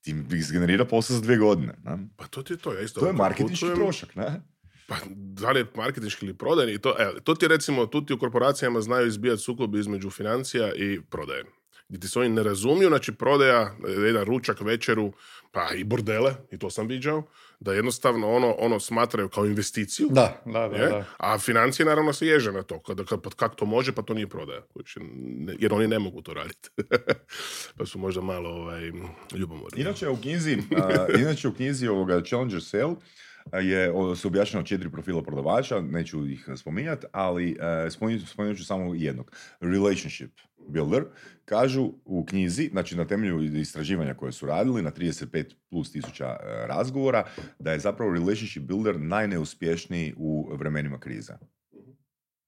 ti izgenerira posao za dvije godine. Ne? Pa to ti je to, ja isto To je marketinški putujem. trošak, ne? Pa da li je marketinški ili prodajni, to, evo, to ti je recimo, tu ti u korporacijama znaju izbijati sukob između financija i prodaje. Gdje ti se oni ne razumiju, znači prodaja, e, jedan ručak, večeru, pa i bordele, i to sam viđao, da jednostavno ono, ono smatraju kao investiciju, Da, da, da. je, da. a financije naravno se ježe na to, kada, kad, kako to može, pa to nije prodaja, ne- jer oni ne mogu to raditi. pa su možda malo ovaj, ljubomorni. Inače u knjizi, a, inače u knjizi ovoga Challenger Sale je se objašnjeno četiri profila prodavača, neću ih spominjati, ali uh, spominjat, spominjat ću samo jednog. Relationship builder. Kažu u knjizi, znači na temelju istraživanja koje su radili na 35 plus tisuća e, razgovora, da je zapravo relationship builder najneuspješniji u vremenima krize.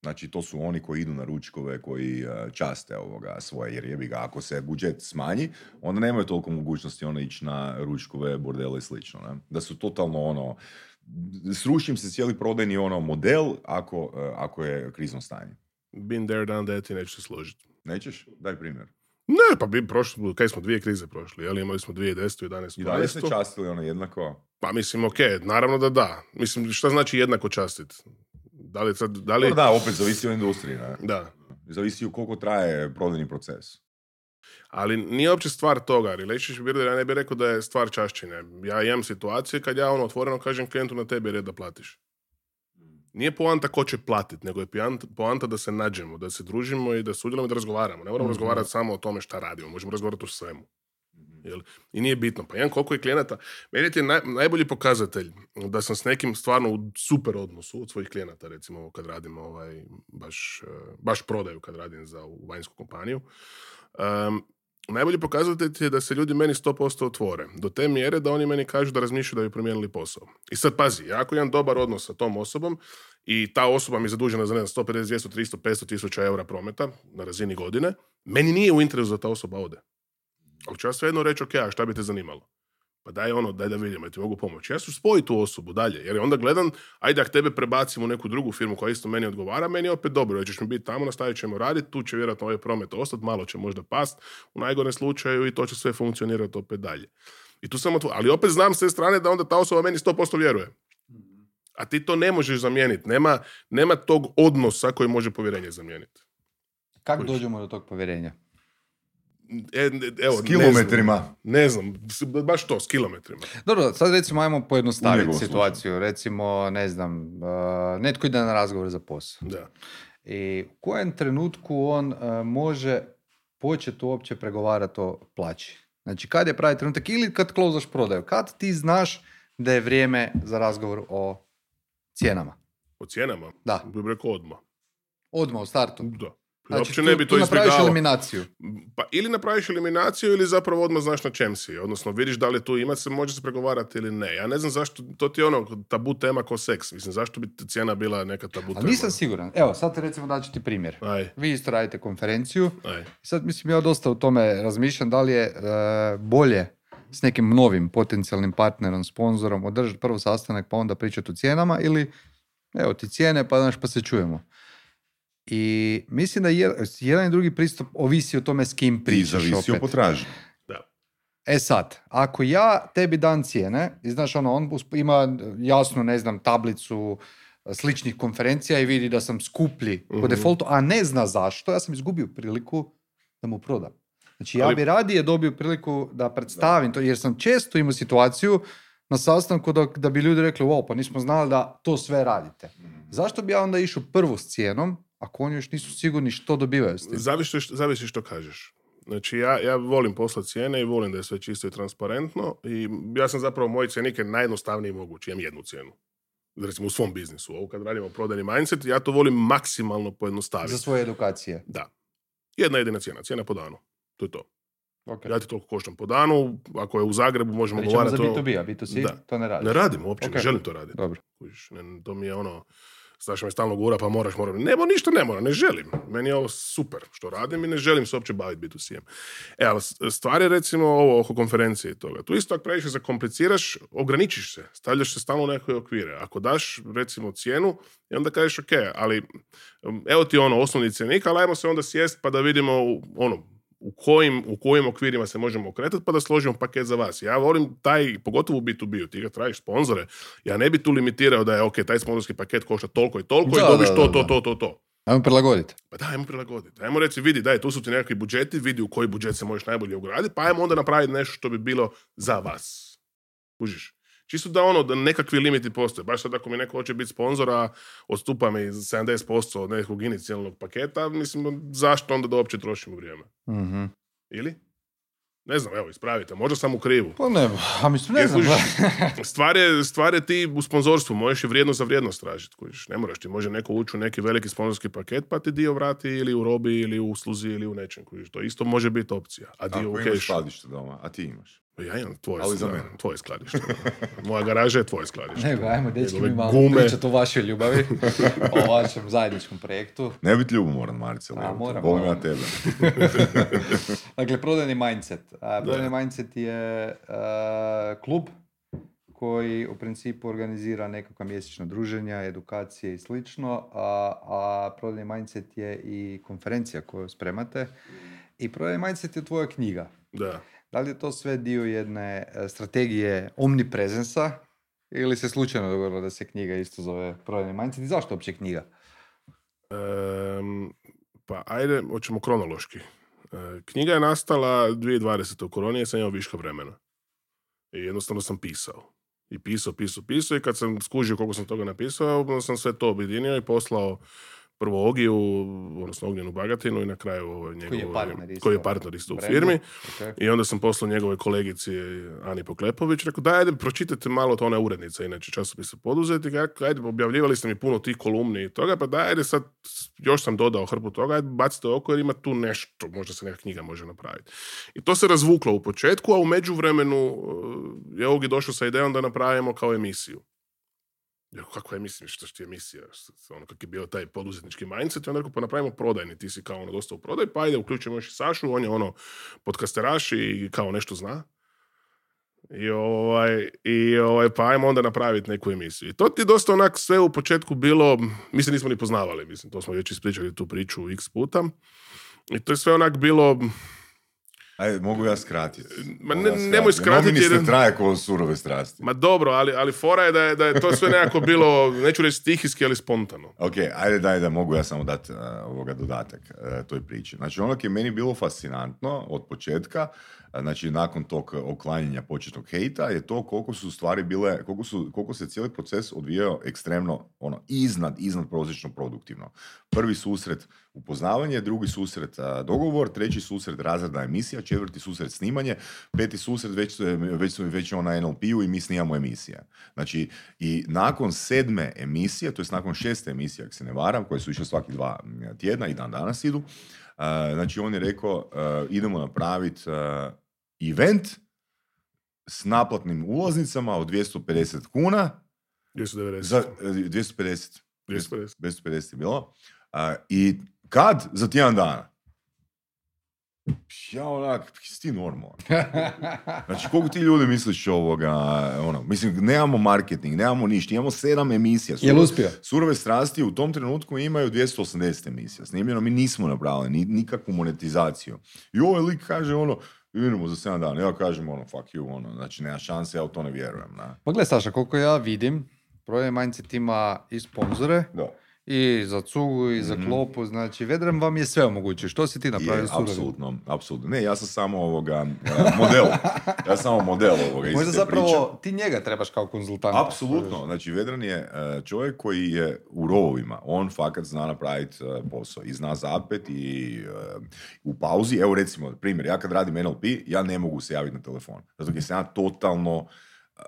Znači, to su oni koji idu na ručkove, koji e, časte ovoga svoje, jer jebi ga, ako se budžet smanji, onda nemaju toliko mogućnosti ono ići na ručkove, bordele i slično. Ne? Da su totalno ono, srušim se cijeli prodajni ono model ako, e, ako je krizno stanje. Been there, done that i neću se složiti. Nećeš? Daj primjer. Ne, pa bi prošli, kaj smo dvije krize prošli, jel imali smo 2010. 11. I dalje ste 12.. častili ono jednako? Pa mislim, ok, naravno da da. Mislim, šta znači jednako častit? Da li sad, da li... Dobro, da, opet zavisi od industrije. Ne? Da. Zavisi u koliko traje prodajni proces. Ali nije uopće stvar toga. Relationship builder, ja ne bih rekao da je stvar čašćenja. Ja imam situacije kad ja ono otvoreno kažem klijentu na tebi je red da platiš. Nije poanta ko će platit, nego je poanta- da se nađemo, da se družimo i da sudjelujemo i da razgovaramo. Ne moramo razgovarati samo o tome šta radimo, možemo razgovarati o svemu. Jel? I nije bitno. Pa jedan koliko je klijenata, meni je naj, najbolji pokazatelj da sam s nekim stvarno u super odnosu od svojih klijenata, recimo kad radim ovaj, baš, eh, baš prodaju kad radim za vanjsku kompaniju. Um, najbolji pokazatelj je da se ljudi meni 100% otvore. Do te mjere da oni meni kažu da razmišljaju da bi promijenili posao. I sad pazi, ja ako imam dobar odnos sa tom osobom i ta osoba mi je zadužena za ne znam, 150, 200, 300, 500 tisuća eura prometa na razini godine, meni nije u interesu da ta osoba ode. Ali ću ja svejedno reći, ok, a šta bi te zanimalo? Pa daj ono, daj da vidimo, ja ti mogu pomoći. Ja ću spojiti tu osobu dalje, jer onda gledam, ajde ako tebe prebacim u neku drugu firmu koja isto meni odgovara, meni je opet dobro, jer ćeš mi biti tamo, nastavit ćemo raditi, tu će vjerojatno ovaj promet ostati, malo će možda past, u najgorem slučaju i to će sve funkcionirati opet dalje. I tu sam otvo- ali opet znam s te strane da onda ta osoba meni 100% vjeruje. A ti to ne možeš zamijeniti, nema, nema tog odnosa koji može povjerenje zamijeniti. Kako dođemo do tog povjerenja? E, evo, S ne kilometrima. znam. Ne znam, baš to, s kilometrima. Dobro, sad recimo ajmo pojednostaviti situaciju. Recimo, ne znam, uh, netko ide na razgovor za posao. Da. I u kojem trenutku on uh, može početi uopće pregovarati o plaći? Znači, kad je pravi trenutak ili kad klozaš prodaju? Kad ti znaš da je vrijeme za razgovor o cijenama? O cijenama? Da. Bi rekao odmah. Odmah u startu. Da. Znači, Uopće tu, ne bi tu to napraviš eliminaciju. Pa ili napraviš eliminaciju ili zapravo odmah znaš na čem si. Odnosno vidiš da li tu ima se, može se pregovarati ili ne. Ja ne znam zašto, to ti je ono tabu tema ko seks. Mislim, zašto bi cijena bila neka tabu Ali tema? nisam siguran. Evo, sad recimo daću ti primjer. Aj, Vi isto radite konferenciju. aj. Sad mislim ja dosta u tome razmišljam da li je e, bolje s nekim novim potencijalnim partnerom, sponzorom održati prvo sastanak pa onda pričati o cijenama ili evo ti cijene pa znaš pa se čujemo. I mislim da je- jedan i drugi pristup ovisi o tome s kim pričaš zavisi o potražnji. E sad, ako ja tebi dam cijene, i znaš ono, on ima jasnu, ne znam, tablicu e, sličnih konferencija i vidi da sam skuplji po Mhm. defaultu, a ne zna zašto, ja sam izgubio priliku da mu prodam. Znači ja Ali- bi radije dobio priliku da predstavim to, jer sam često imao situaciju na sastanku da, da bi ljudi rekli, wow, pa nismo znali da to sve radite. Zašto bi ja onda išao prvo s cijenom, ako oni još nisu sigurni što dobivaju s tim? Zavisi, što- zavisi što kažeš. Znači, ja, ja volim poslati cijene i volim da je sve čisto i transparentno i ja sam zapravo moje cijenike najjednostavniji mogući. Imam jednu cijenu. Recimo u svom biznisu. Ovo kad radimo prodajni mindset, ja to volim maksimalno pojednostaviti. Za svoje edukacije. Da. Jedna jedina cijena, cijena po danu. To je to. Ok. Ja ti toliko koštam po danu, ako je u Zagrebu možemo Pričamo za govoriti o... B2B, a B2C Da. to ne radi. Ne radim uopće, Ok. ne želim to raditi. Dobro. To mi je ono, Staša me stalno gura, pa moraš, moram. Nemo, ništa ne mora, ne želim. Meni je ovo super što radim i ne želim se uopće baviti B2C-em. E, ali stvar je recimo ovo oko konferencije i toga. Tu isto ako previše zakompliciraš, ograničiš se, stavljaš se stalno u neke okvire. Ako daš recimo cijenu i onda kažeš ok, ali evo ti ono osnovni cjenik, ali ajmo se onda sjest pa da vidimo u- ono, u kojim, u kojim okvirima se možemo okretati pa da složimo paket za vas. Ja volim taj, pogotovo u B2B-u, ti ga tražiš sponzore, ja ne bi tu limitirao da je ok, taj sponzorski paket košta toliko i toliko Da, i dobiš da, to, da, to, da. to, to, to. Ajmo prilagoditi. Pa da, ajmo prilagoditi. Ajmo reći, vidi, daj, tu su ti nekakvi budžeti, vidi u koji budžet se možeš najbolje ugraditi, pa ajmo onda napraviti nešto što bi bilo za vas. Kužiš? Čisto da ono, da nekakvi limiti postoje. Baš sad ako mi neko hoće biti sponzora, odstupa mi 70% od nekog inicijalnog paketa, mislim, zašto onda da uopće trošimo vrijeme? Mhm. Ili? Ne znam, evo, ispravite. Možda sam u krivu. Pa ne, a mislim, ne Jer znam. kužiš, stvar, je, stvar je ti u sponzorstvu, možeš i vrijednost za vrijednost tražiti. Kužiš. Ne moraš ti, može neko ući u neki veliki sponzorski paket pa ti dio vrati ili u robi ili u usluzi ili u nečem. Kužiš. To isto može biti opcija. A dio Ako u imaš kešu. skladište doma, a ti imaš. Pa Ja imam tvoje, Ali za mene. tvoje skladište. Moja garaža je tvoje skladište. Nego, ajmo, dečki, mi malo gume. pričati o vašoj ljubavi, o vašem zajedničkom projektu. Ne biti ljubomoran, Marcel. A, moram, Volim ja moram. tebe. Dakle, prodajni mindset. A, prodajni mindset je a, klub koji u principu organizira nekakva mjesečna druženja, edukacije i slično, a, a prodajni mindset je i konferencija koju spremate. I prodajni mindset je tvoja knjiga. Da. Da li je to sve dio jedne e, strategije omniprezensa ili se slučajno dogodilo da se knjiga isto zove prodajni mindset i zašto uopće knjiga? Em, pa ajde, hoćemo kronološki. E, knjiga je nastala 2020. u koroni, jer sam imao viška vremena. I jednostavno sam pisao. I pisao, pisao, pisao i kad sam skužio koliko sam toga napisao, onda sam sve to objedinio i poslao prvo Ogiju, odnosno Ognjenu Bagatinu i na kraju ovaj, njegovu, partner isto koji je partner isto u firmi. Ok. I onda sam poslao njegove kolegici Ani Poklepović, rekao daj, ajde, pročitajte malo, to ona je urednica, inače časopisa rekao, ajde, objavljivali ste mi puno tih kolumni i toga, pa daj, ajde sad, još sam dodao hrpu toga, ajde, bacite oko jer ima tu nešto, možda se neka knjiga može napraviti. I to se razvuklo u početku, a u međuvremenu eh, je Ogi došao sa idejom da napravimo kao emisiju. Jer kakva je emisija, što ti je emisija, što- ono kak je bio taj poduzetnički mindset, onda rekao, pa napravimo prodajni, ti si kao ono dosta u prodaj, pa ajde, uključimo još i Sašu, on je ono podcasteraš i kao nešto zna. I ovaj, i ovaj, pa ajmo onda napraviti neku emisiju. I to ti je dosta onak sve u početku bilo, mi se nismo ni poznavali, mislim, to smo već ispričali tu priču x puta. I to je sve onak bilo, Ajde, mogu ja skratiti. Ma ne- ja nemoj skratiti. skratiti Nominist jer- ne traje kao surove strasti. ma dobro, ali, ali fora je da je, da je to sve nekako bilo, neću reći stihijski, ali spontano. Ok, ajde daj da mogu ja samo dati uh, ovoga dodatak uh, toj priči. Znači ono je meni bilo fascinantno od početka, uh, znači nakon tog oklanjanja početnog hejta, je to koliko su stvari bile, koliko, su, koliko se cijeli proces odvijao ekstremno ono, iznad, iznad prosječno produktivno. Prvi susret upoznavanje, drugi susret dogovor, treći susret razredna emisija, četvrti susret snimanje, peti susret već, već, već je on na NLP-u i mi snimamo emisije. Znači, i nakon sedme emisije, to je nakon šeste emisije, ako se ne varam, koje su išle svaki dva tjedna i dan danas idu, znači on je rekao, uh, idemo napraviti uh, event s naplatnim ulaznicama od 250 kuna, 290. za, uh, 250, 250. 250 je bilo, uh, i kad? Za tjedan dana. Ja onak, si ti normalan. Znači, koliko ti ljudi misliš ovoga, ono, mislim, nemamo marketing, nemamo ništa, imamo sedam emisija. Jel Surove- uspio? Surove strasti u tom trenutku imaju 280 emisija. Snimljeno mi nismo napravili ni, nikakvu monetizaciju. I ovaj lik kaže ono, idemo za 7 dana. Ja kažem ono, fuck you, ono, znači nema šanse, ja u to ne vjerujem. Na. Pa gle, Saša, koliko ja vidim, prodajni mindset ima i sponzore, Da. I za cugu, i za Mhm. klopu, znači Vedran vam je sve omogućio. Što si ti napravio Je, s apsolutno, apsolutno. Ne, ja sam samo ovoga, e, model. Ja sam samo model ovoga Možda zapravo priče. ti njega trebaš kao konzultanta. Apsolutno, znači Vedran je e, čovjek koji je u rovovima, on fakat zna napraviti e, posao i zna zapet i u pauzi, evo recimo primjer, ja kad radim NLP, ja ne mogu se javiti na telefon, zato jer sam ja totalno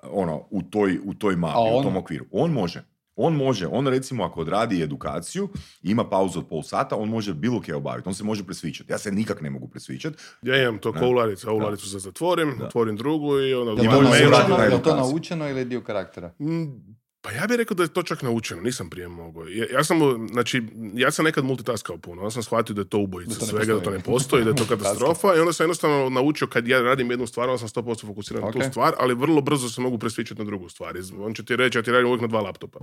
ono, u toj, u toj mapi, u tom okviru. On može. On može, on recimo ako odradi edukaciju, ima pauzu od pol sata, on može bilo kaj obaviti, on se može presvičati. Ja se nikak ne mogu presvičati. Ja imam to ko ularica, ovu ularicu se zatvorim, otvorim drugu i onda... Ima to, naučeno, jel to naučeno ili je dio karaktera? Mm, Pa ja bih rekao da je to čak naučeno, nisam prije mogao. Ja, ja sam, znači, ja sam nekad multitaskao puno, onda sam shvatio da je to ubojica Da to svega, da to ne postoji, da je to katastrofa i onda sam jednostavno naučio kad ja radim jednu stvar, onda sam 100% fokusiran na Ok. tu stvar, ali vrlo brzo se mogu presvičati na drugu stvar. On će ti reći, ja ti radim uvijek na dva laptopa.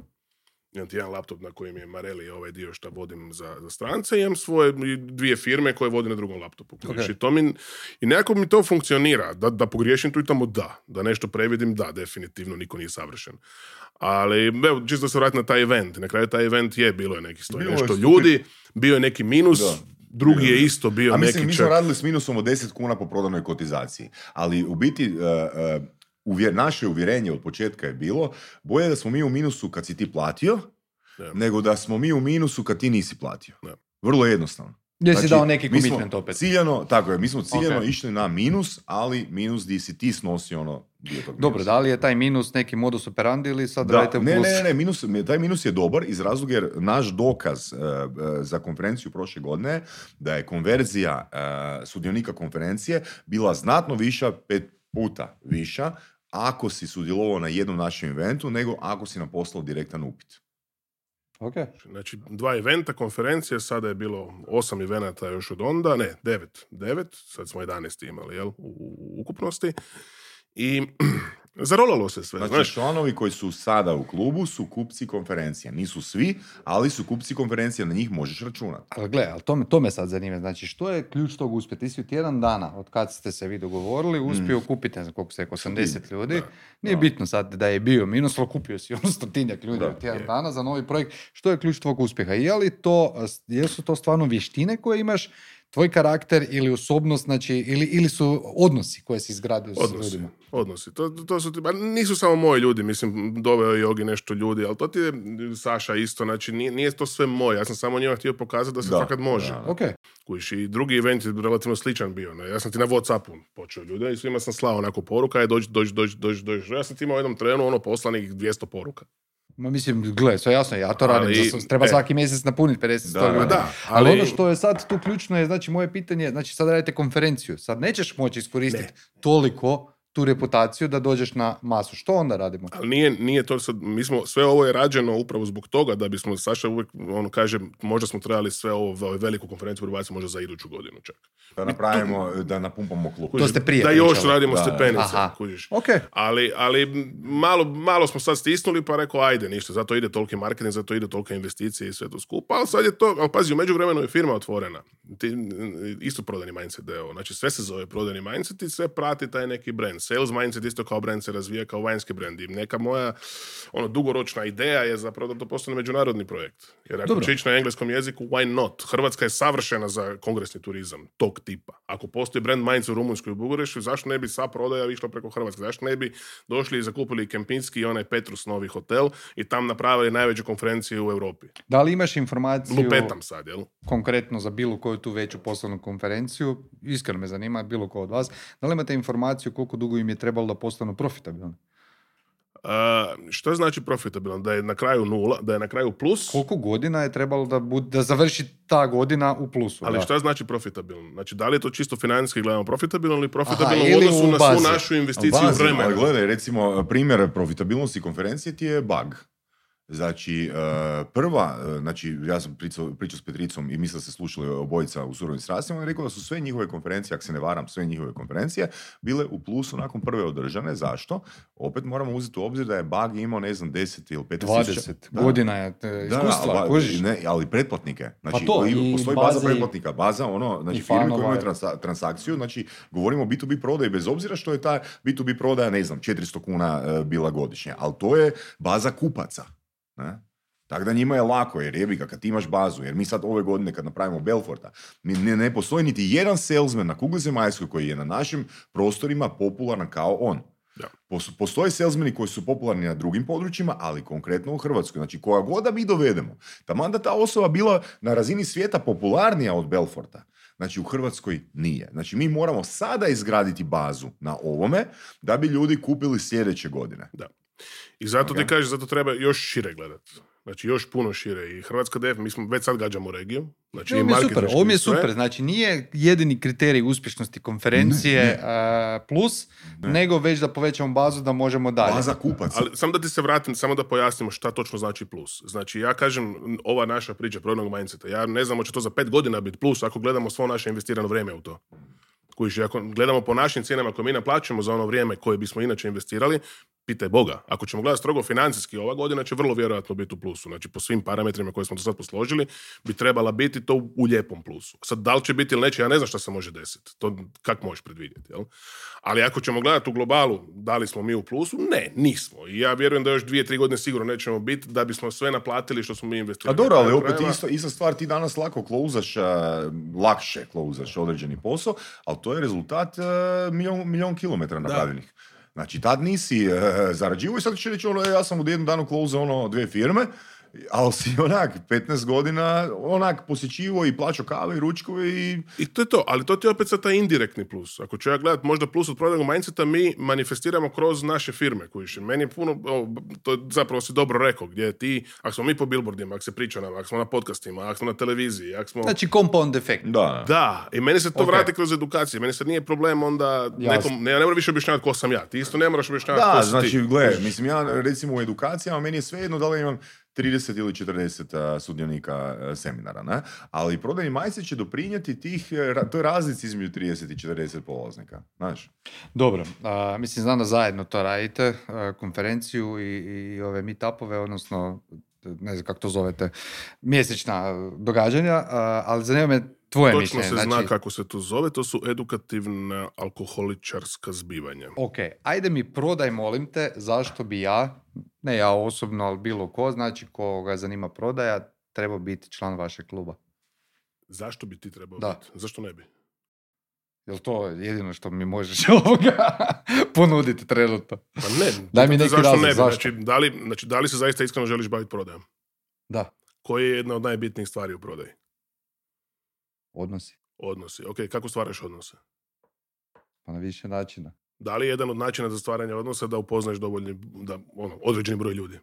Imam ti jedan laptop na kojem je Mareli ovaj dio što vodim za, za strance i imam svoje dvije firme koje vodim na drugom laptopu. Ok. I, to mi, I nekako mi to funkcionira. Da, da pogriješim tu i tamo da. Da nešto previdim, da, definitivno, niko nije savršen. Ali, evo, čisto se vratiti na taj event. Na kraju taj event je, bilo je neki sto nešto ljudi, bio je neki minus, Da. drugi je je. isto bio A mislim, neki mi smo čak... radili s minusom od 10 kuna po prodanoj kotizaciji. Ali u biti, uh, uh, uvjer, naše uvjerenje od početka je bilo, bolje da smo mi u minusu kad si ti platio, Da. nego da smo mi u minusu kad ti nisi platio. Da. Vrlo jednostavno. Gdje si Znači, dao neki commitment opet? Ciljano, tako je, mi smo ciljano Ok. išli na minus, ali minus di si ti snosio ono dio tog Dobro, minusa. da li je taj minus neki modus operandi ili sad Da, radite ne, plus? ne, ne, minus, taj minus je dobar iz razloga jer naš dokaz uh, uh, za konferenciju prošle godine da je konverzija uh, sudionika konferencije bila znatno viša pet puta viša ako si sudjelovao na jednom našem eventu nego ako si nam poslao direktan upit. Ok. Znači, dva eventa, konferencije, sada je bilo osam evenata još od onda, ne, devet, devet, sad smo 11 imali, jel, u, u ukupnosti. I zarolalo se sve, Znači, znaš. članovi koji su sada u klubu su kupci konferencija. Nisu svi, ali su kupci konferencija, na njih možeš računati. Ali gle, ali to me, to me sad zanima. Znači, što je ključ tog uspjeha? Ti si u tjedan dana, od kad ste se vi dogovorili, uspio kupiti, ne znam koliko se rekao, 80 ljudi. Da, Nije bitno sad da je bio minus, ali kupio si ono stotinjak ljudi Da, u tjedan je. dana za novi projekt. Što je ključ tvog uspjeha? Je li to, jesu to stvarno vještine koje imaš, tvoj karakter ili osobnost, znači, ili, ili su odnosi koje si izgradio s ljudima? odnosi. To, to su, ti- ba, nisu samo moji ljudi, mislim, doveo je Jogi nešto ljudi, ali to ti je Saša isto, znači nije, nije to sve moje, ja sam samo njima htio pokazati da se Da, fakat može. da. Ok, Kužiš, i drugi event je relativno sličan bio. Ne? Ja sam ti na Whatsappu počeo ljude i svima sam slao onako poruka, je dođi, dođi, dođi, dođi, dođi. Ja sam ti imao u jednom trenu ono poslanih 200 poruka. Ma mislim, gle, sve jasno, ja to radim, Ali, za- treba e. svaki mjesec napuniti 50 Da, 100 da, ljudi. da, ali, ali- ono što je sad tu ključno je, znači moje pitanje, je, znači sad radite konferenciju, sad nećeš moći iskoristiti toliko tu reputaciju da dođeš na masu. Što onda radimo? Ali nije, nije to sad, mi smo, sve ovo je rađeno upravo zbog toga da bismo, Saša uvijek, on kaže, možda smo trebali sve ovo, ovaj veliku konferenciju prebaciti možda za iduću godinu čak. Da napravimo, da napumpamo klub. To ste prije Da još radimo Da, stepenice, Aha. kužiš. Ok, Ali, ali malo, malo smo sad stisnuli pa rekao ajde ništa, zato ide toliki marketing, zato ide tolike investicije i sve to skupa, ali sad je to, ali pazi, u međuvremenu je firma otvorena. Ti, isto prodani mindset deo, znači sve se zove prodani mindset i sve prati taj neki brand. Sales mindset isto kao brand se razvija kao vanjski brand i neka moja ono, dugoročna ideja je zapravo da to postane međunarodni projekt. Jer ako Dobro. će ići na engleskom jeziku, why not? Hrvatska je savršena za kongresni turizam, tog tipa. Ako postoji brand mindset u Rumunjskoj i u Bugareštu, zašto ne bi sva prodaja išla preko Hrvatske? Zašto ne bi došli i zakupili Kempinski i onaj Petrus novi hotel i tam napravili najveću konferenciju u Europi? da li imaš informaciju Lupetam sad, jel? konkretno za bilo koju tu veću poslovnu konferenciju, iskreno me zanima bilo ko od vas, da li imate informaciju koliko dugo im je trebalo da postanu profitabilni? A, što znači profitabilan? Da je na kraju nula, da je na kraju plus, Koliko godina je trebalo da, bud, da završi ta godina u plusu? ali da. šta znači profitabilan? Znači, da li je to čisto financijski gledano profitabilno ili profitabilno Aha, u odnosu u na svu našu investiciju vremena? Ali gledaj, recimo, primjer profitabilnosti konferencije ti je bug. Znači, e, prva, e, znači, ja sam pričao, pričao s Petricom i mislim da se slušali obojica u surovim strastima, on je rekao da su sve njihove konferencije, ako se ne varam, sve njihove konferencije, bile u plusu nakon prve održane. Zašto? Opet moramo uzeti u obzir da je bug imao, ne znam, 10 ili 15 tisuća. 20 Da. godina je e, Da, iskustva, ali, ne, ali pretplatnike. Znači, Pa to, i postoji baza i- pretplatnika, baza ono, znači firme koje imaju transa- transakciju, znači govorimo o B2B prodaji bez obzira što je ta B2B prodaja, ne znam, 400 kuna e, bila godišnje, ali to je baza kupaca. Ne? Tako da njima je lako, jer jebi ga, kad ti imaš bazu, jer mi sad ove godine kad napravimo Belforta, mi ne, ne postoji niti jedan salesman na kugli zemaljskoj koji je na našim prostorima popularan kao on. Da. Pos- Postoje salesmeni koji su popularni na drugim područjima, ali konkretno u Hrvatskoj. Znači, koja god da mi dovedemo, taman da ta osoba bila na razini svijeta popularnija od Belforta, znači u Hrvatskoj nije. Znači, mi moramo sada izgraditi bazu na ovome da bi ljudi kupili sljedeće godine. Da. I zato Ok. ti kažeš, zato treba još šire gledati. Znači još puno šire. I Hrvatska def, mi smo već sad gađamo regiju. Znači, Ovo mi je super, ovo mi je super. Znači nije jedini kriterij uspješnosti konferencije Ne, a, plus, nego već da povećamo bazu da možemo dalje. Baza kupaca. Ali samo da ti se vratim, samo da pojasnimo šta točno znači plus. Znači, ja kažem, ova naša priča prodajnog mindseta, ja ne znam hoće to za pet godina biti plus ako gledamo svo naše investirano vrijeme u to. Kužiš, ako gledamo po našim cijenama koje mi naplaćujemo za ono vrijeme koje bismo inače investirali, pitaj Boga. Ako ćemo gledati strogo financijski, ova godina će vrlo vjerojatno biti u plusu. Znači, po svim parametrima koje smo do sad posložili, bi trebala biti to u lijepom plusu. Sad, da li će biti ili neće, ja ne znam šta se može desiti. To kak možeš predvidjeti, jel? Ali ako ćemo gledati u globalu, da li smo mi u plusu? Ne, nismo. I ja vjerujem da još dvije, tri godine sigurno nećemo biti da bismo sve naplatili što smo mi A investirali. dobro, Na ali opet isto, ista stvar, ti danas lako klauzaš, lakše klauzaš određeni posao, ali to je rezultat e, milion, milion kilometara napravljenih. Znači, tad nisi e, zarađivao i sad će reći, ono, e, ja sam u jednom danu klauzao ono dvije firme ali si onak 15 godina onak posjećivo i plaćao kave i ručkove i... I to je to, ali to ti je opet sad taj indirektni plus. Ako ću ja gledat možda plus od prodajnog mindseta, mi manifestiramo kroz naše firme. Kojiš. Meni je puno, o, to je zapravo si dobro rekao, gdje ti, ako smo mi po billboardima, ako se priča nam, ako smo na podcastima, ako smo na televiziji, ako smo... Znači compound efekt. Da. Da, i meni se to Ok. vrati kroz edukaciju. Meni sad nije problem onda nekom, ne, ja ne moram više objašnjavati ko sam ja. Ti isto ne moraš objašnjavati ko Da, si znači, ti. gle, mislim, ja recimo u edukacijama, meni je svejedno da li imam 30 ili 40 a, sudionika a, seminara, ne? Ali prodajni majster će doprinijeti tih, e, toj razlici između 30 i 40 polaznika, znaš? Dobro, a, mislim znam da zajedno to radite, a, konferenciju i, i ove meetupove, odnosno ne znam kako to zovete, mjesečna događanja, a, ali zanima me tvoje Točno mišljenje. se zna znači, kako se to zove, to su edukativna alkoholičarska zbivanja. Ok, ajde mi prodaj, molim te, zašto bi ja, ne ja osobno, ali bilo ko, znači koga zanima prodaja, trebao biti član vašeg kluba. Zašto bi ti trebao Da. biti? Zašto ne bi? Jel to jedino što mi možeš ovoga ponuditi trenutno? Pa ne, Daj mi neki zašto razlog, ne bi? zašto? Znači, da li, znači, da li se zaista iskreno želiš baviti prodajom? Da, Koja je jedna od najbitnijih stvari u prodaji? Odnosi. Odnosi. Ok, kako stvaraš odnose? Pa na više načina. Da li je jedan od načina za stvaranje odnosa da upoznaš dovoljni, da, ono, određeni broj ljudi?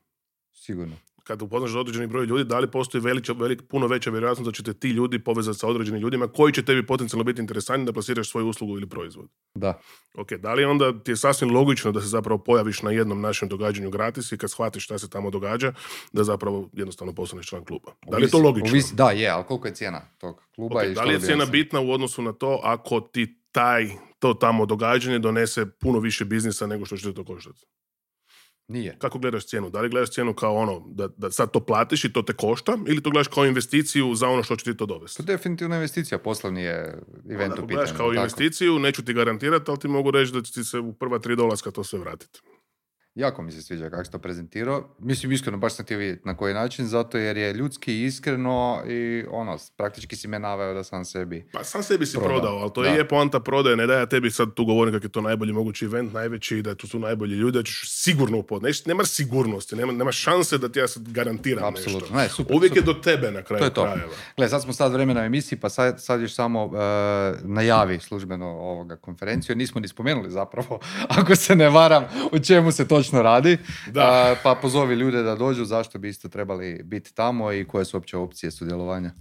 Sigurno. Kad upoznaš određeni broj ljudi, da li postoji veliča, velik, puno veća vjerojatnost da će te ti ljudi povezati sa određenim ljudima koji će tebi potencijalno biti interesantni da plasiraš svoju uslugu ili proizvod? Da. Ok, da li onda ti je sasvim logično da se zapravo pojaviš na jednom našem događanju gratis i kad shvatiš šta se tamo događa, da zapravo jednostavno postaneš član kluba? Da li je to logično? ovisi- da, je, ali koliko je cijena tog kluba? Ok, i da li je cijena bitna u odnosu na to ako ti taj, to tamo događanje donese puno više biznisa nego što će to koštati? Nije. Kako gledaš cijenu? Da li gledaš cijenu kao ono, da, da sad to platiš i to te košta, ili to gledaš kao investiciju za ono što će ti to dovesti? To je definitivno investicija, poslovni je event u gledaš pitanju. kao jel tako? investiciju, neću ti garantirati, ali ti mogu reći da će ti se u prva tri dolaska to sve vratiti. Jako mi se sviđa kako si to prezentirao. Mislim, iskreno, baš sam htio vidjeti na koji način, zato jer je ljudski iskreno i ono, praktički si me naveo da sam sebi. Pa sam sebi si Prodao, prodao, ali to da. je poanta prodaje, ne da ja tebi sad tu govorim kako je to najbolji mogući event, najveći i da tu su najbolji ljudi, da ćeš sigurno upoznati. Nema sigurnosti, nema, nema šanse da ti ja sad garantiram Apsolutno. nešto. Ne, super, Uvijek super. je do tebe na kraju To je to. krajeva. Gle, sad smo sad vremena u emisiji, pa sad, sad još samo e, najavi službeno ovoga konferenciju. Nismo ni spomenuli zapravo, ako se ne varam, o čemu se točno radi. Da. Pa pozovi ljude da dođu, zašto bi isto trebali biti tamo i koje su uopće opcije sudjelovanja.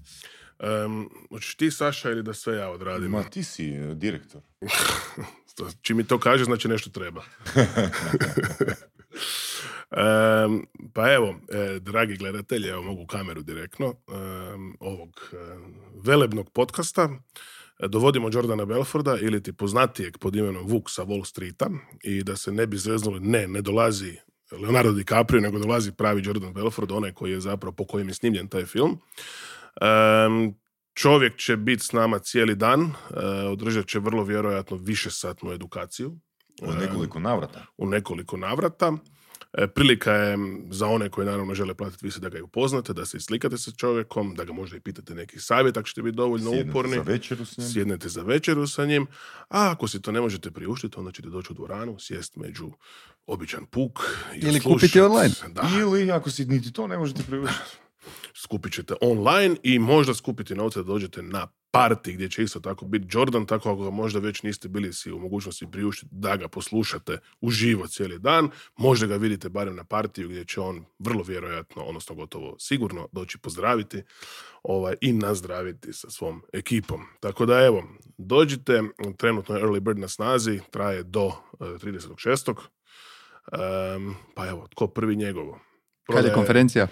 Um, hoćeš ti, Saša, ili da sve ja odradim? Ma ti si e, direktor. To- Čim mi to kaže, znači nešto treba. Em, pa evo, e, dragi gledatelji, evo mogu kameru direktno, em, ovog e, velebnog podcasta, dovodimo Jordana Belforda ili ti poznatijeg pod imenom Vuk sa Wall Streeta i da se ne bi zeznuli, ne, ne dolazi Leonardo DiCaprio, nego dolazi pravi Jordan Belford, onaj koji je zapravo po kojem je snimljen taj film. Em, čovjek će biti s nama cijeli dan, e, održat će vrlo vjerojatno više satnu edukaciju U nekoliko navrata. u nekoliko navrata. E, Prilika je za one koji naravno žele platiti više da ga i upoznate, da se slikate sa čovjekom, da ga možda i pitate neki savjet ako ćete biti dovoljno Sjednete uporni. za večeru s njim. Sjednete za večeru sa njim, a ako si to ne možete priuštiti, onda ćete doći u dvoranu, sjest među običan puk. i Ili slušat. kupiti online. Da, Ili ako si niti to ne možete priuštiti. Skupit ćete online i možda skupiti novce da dođete na parti gdje će isto tako biti Jordan, tako ako ga možda već niste bili si u mogućnosti priuštiti da ga poslušate uživo cijeli dan, možda ga vidite barem na partiju gdje će on vrlo vjerojatno, odnosno gotovo sigurno doći pozdraviti ovaj, i nazdraviti sa svom ekipom. Tako da evo, dođite, trenutno je Early Bird na snazi, traje do eh, 36. Em, pa evo, tko prvi njegovo? Kad je konferencija?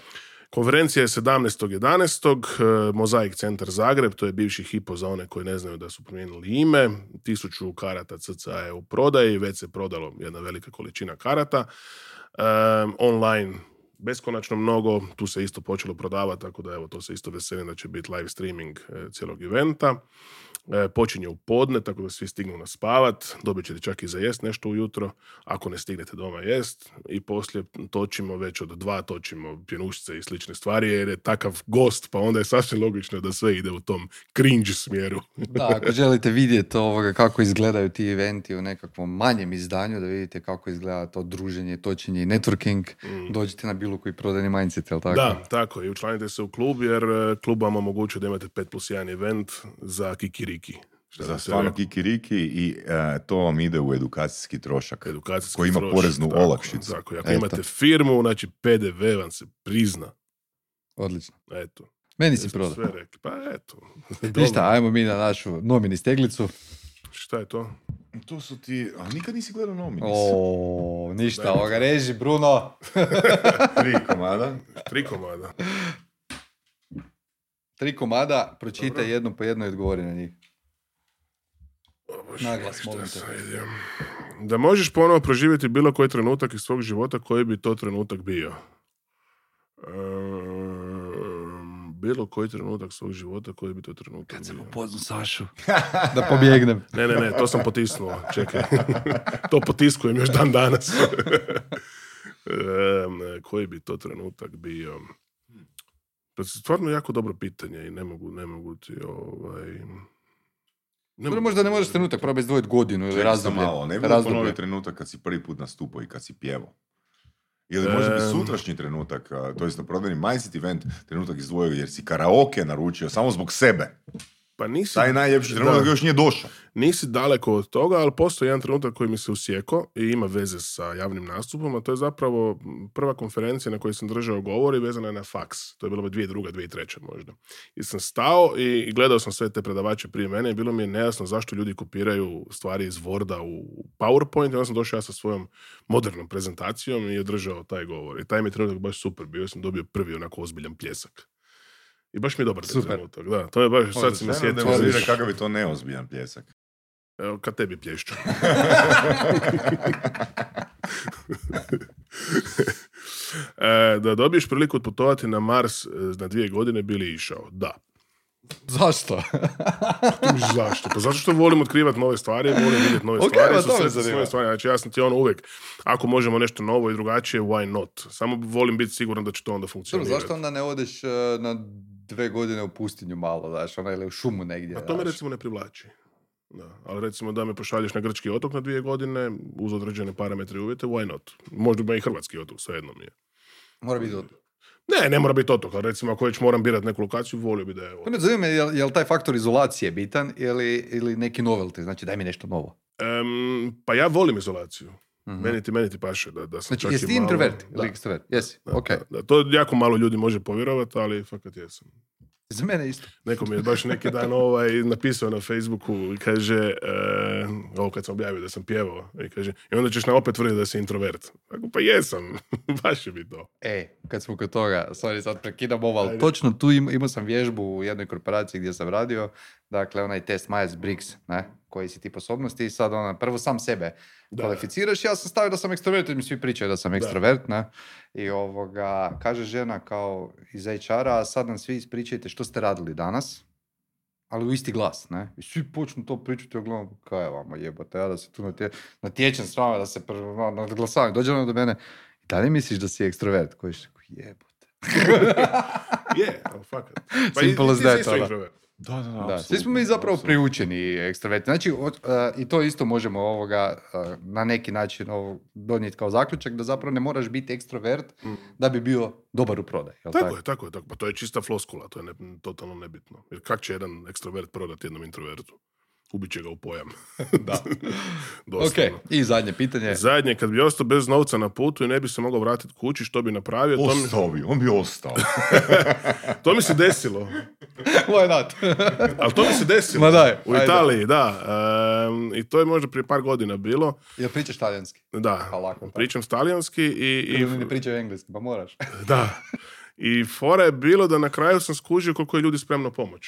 Konferencija je 17.11. e, Mozaik centar Zagreb, to je bivši Hipo za one koji ne znaju da su promijenili ime. Tisuću karata CCA je u prodaji, već se prodalo jedna velika količina karata. E, online beskonačno mnogo, tu se isto počelo prodavati, tako da evo to se isto veselim da će biti live streaming e, cijelog eventa. E, počinje u podne, tako da svi stignu naspavat, dobit ćete čak i za jest nešto ujutro, ako ne stignete doma jest, i poslije točimo već od dva, točimo pjenušce i slične stvari, jer je takav gost, pa onda je sasvim logično da sve ide u tom cringe smjeru. Da, ako želite vidjeti ovoga kako izgledaju ti eventi u nekakvom manjem izdanju, da vidite kako izgleda to druženje, točenje i networking, Mm. dođite na bilo koji prodajni mindset, jel tako? Da, tako. I učlanite se u klub jer e, klub vam omogućuje da imate 5 plus 1 event za kikiriki. Što Za stvarno kikiriki i e, to vam ide u edukacijski trošak. edukacijski koji ima trošak, poreznu tako, olakšicu. Tako, ako Eto. imate firmu, znači PDV vam se prizna. Odlično. Eto. Meni si prodao. sve rekli. Pa eto. Ništa, ajmo mi na našu nomini steglicu. Šta je to? To su ti... A nikad nisi gledao Nominis? O, ništa, ovoga reži, Bruno. Tri komada. Tri komada. Tri komada, pročitaj Dobro. jedno po jedno i odgovori na njih. Naglas, molim te. Da možeš ponovo proživjeti bilo koji trenutak iz svog života, koji bi to trenutak bio? Ehm, bilo koji trenutak svog života, koji bi to trenutak bio? upoznao Sašu. da pobjegnem. Ne, ne, ne, to sam potisnuo. Čekaj. to potiskujem još dan danas. Em, koji bi to trenutak bio? To je stvarno jako dobro pitanje i ne mogu, ne mogu ti ovaj... Ne Dobro, mogu- možda ne možeš trenutak, probaj izdvojiti godinu ili sam razdoblje. malo, ne ponovio trenutak kad si prvi put nastupao i kad si pjevao. Ili možda bi Em. sutrašnji trenutak, to jest na prodajni mindset event, trenutak izdvojio jer si karaoke naručio samo zbog sebe. Pa nisi, Taj najljepši trenutak Da. još nije došao. nisi daleko od toga, ali postoji jedan trenutak koji mi se usjeko i ima veze sa javnim nastupom, a to je zapravo prva konferencija na kojoj sam držao govor i vezana je na faks. To je bilo bi 2002. 2003. možda. I sam stao i gledao sam sve te predavače prije mene i bilo mi je nejasno zašto ljudi kopiraju stvari iz Worda u PowerPoint i onda sam došao ja sa svojom modernom prezentacijom i održao taj govor. I taj mi je trenutak baš super bio, ja sam dobio prvi onako ozbiljan pljesak. I baš mi je dobar Super. trenutak, da. To je baš, sad si me Žena sjetio. kakav je to neozbiljan pljesak. Evo, kad tebi plješću. e, da dobiješ priliku otputovati na Mars e, na dvije godine, bili išao? Da. Zašto? Zašto? Pa zato što volim otkrivati nove stvari, volim vidjeti nove Ok, stvari, susretati nove stvari. Znači ja sam ti ono uvijek, ako možemo nešto novo i drugačije, why not? Samo volim biti siguran da će to onda funkcionirati. zašto onda ne odeš e, na dve godine u pustinju malo, znaš, ona ili u šumu negdje. A to me recimo ne privlači. Da. Ali recimo da me pošalješ na grčki otok na dvije godine, uz određene parametre i uvjete, why not? Možda bi i hrvatski otok, svejedno mi je. Mora biti otok. Ne, ne mora biti otok, ali recimo ako već moram birati neku lokaciju, volio bi da je To otok. me zanima, je li, je li taj faktor izolacije bitan ili, ili neki novelty, znači daj mi nešto novo. Em, pa ja volim izolaciju. Mhm. Meni ti, meni ti paše da, da sam Znači, čak jesi i malo- introvert ili ekstrovert? Jesi, da, ok. da, da. To jako malo ljudi može povjerovati, ali fakat jesam. Za mene isto. Neko mi je baš neki dan ovaj, napisao na Facebooku i kaže, e, ovo kad sam objavio da sam pjevao, i kaže, i onda ćeš nam opet tvrditi da si introvert. Tako, pa jesam, baš je mi to. E, kad smo kod toga, sorry, sad prekidam ovo, ali Ajde. točno tu im, imao sam vježbu u jednoj korporaciji gdje sam radio, dakle onaj test Myers-Briggs, ne, koji si ti sposobnosti i sad ona, prvo sam sebe Da. kvalificiraš, ja sam stavio da sam ekstrovert, mi svi pričaju da sam ekstrovert, ne, i ovoga, kaže žena kao iz HR-a, a sad nam svi ispričajte što ste radili danas, ali u isti glas, ne? I svi počnu to pričati, ja gledam, kaj je vama jebote, ja da se tu natje, natječem s vama, da se prvo nadglasavam. Dođe ono do mene, i da li misliš da si ekstrovert? Koji je jebote. Je, ali fakat. Pa i- Simple as that, ono. Da, da, da. Da, svi smo mi zapravo priučeni ekstroverti. Znači, od- e, i to isto možemo ovoga e, na neki način ovo, donijeti kao zaključak, da zapravo ne moraš biti ekstrovert da bi bio dobar u prodaju. jel Tako tako? je, tako je, tako. Pa to je čista floskula, to je ne- totalno nebitno. Jer kak će jedan ekstrovert prodati jednom introvertu? Ubit će ga u pojam. Da. Ok, i zadnje pitanje. Zadnje, kad bi ostao bez novca na putu i ne bi se mogao vratiti kući, što bi napravio? To mi, Ostao bi, on bi ostao. to mi se desilo. Why not? Ali to mi se desilo. Ma daj, U ajde. Italiji, da. Ehm, I to je možda prije par godina bilo. Jel pričaš talijanski? Da. Pa lako, pa. Pričam talijanski i... i ne pričaju engleski, pa moraš. da. I fora je bilo da na kraju sam skužio koliko je ljudi spremno pomoć.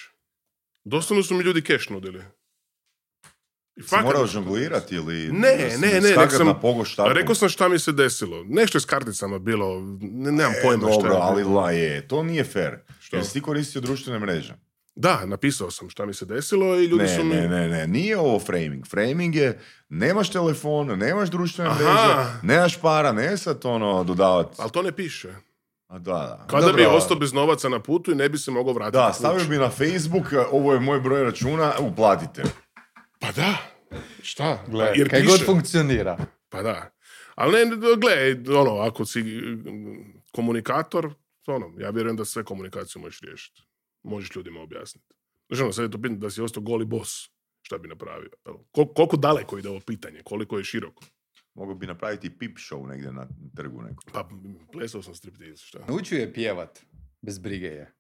Doslovno su mi ljudi keš nudili. Fakat- morao žonglirati ili Ne, ne, ne, skakat sam-? Rekao sam šta mi se desilo. Nešto je s karticama bilo, ne, nemam E, pojma šta dobro, je. ali la je, to nije fair. Što? Jer si ti koristio društvene mreže. Da, napisao sam šta mi se desilo i ljudi Ne, su mi... ne, ne, ne, nije ovo framing. Framing je, nemaš telefon, nemaš društvene Aha. mreže, nemaš para, ne sad ono dodavati. Ali to ne piše. A da, da. Kada Dobro, bi ostao bez novaca na putu i ne bi se mogao vratiti Da, stavio bi na Facebook, ovo je moj broj računa, uplatite. Pa da. Šta? Gle, Jer kaj piše. god funkcionira. Pa da. Ali ne, gle, ono, ako si komunikator, ono, ja vjerujem da sve komunikaciju možeš riješiti. Možeš ljudima objasniti. Znači, ono, sad je to pitanje da si ostao goli bos, šta bi napravio? Kol- koliko daleko ide ovo pitanje? Koliko je široko? Mogu bi napraviti pip show negdje na trgu nekom. Pa, plesao sam striptiz, šta? Naučio je pjevat. Bez brige je.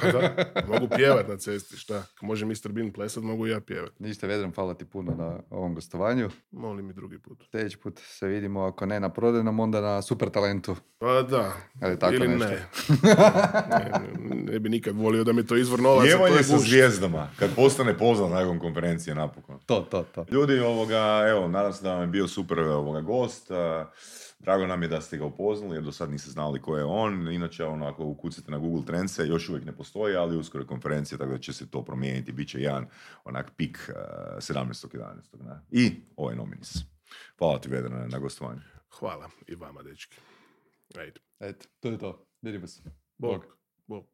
Pa da, mogu pjevat na cesti, šta? Ako može Mr. Bean plesat, mogu i ja pjevat. Ništa, Vedran, hvala ti puno na ovom gostovanju. Molim mi drugi put. Sljedeći put se vidimo, ako ne na prodajnom, onda na super talentu. Pa da. Ali tako Ili nešto. ne. ne. Ne bi nikad volio da mi to izvor novaca. to Jevanje je sa zvijezdama, kad postane poznat nakon konferencije napokon. To, to, to. Ljudi, ovoga, evo, nadam se da vam je bio super ovoga gost. a, Drago nam je da ste ga upoznali, jer do sad niste znali ko je on. Inače, ono, ako ukucate na Google Trendse, još uvijek ne postoji, ali uskoro je konferencija, tako da će se to promijeniti. Biće jedan onak pik uh, 17.11. Ne? I ovaj nominis. Hvala ti, Vedrane, na gostovanju. Hvala i vama, dečki. Ajde. Eto, to je to. Vidimo se. Bog. Bog.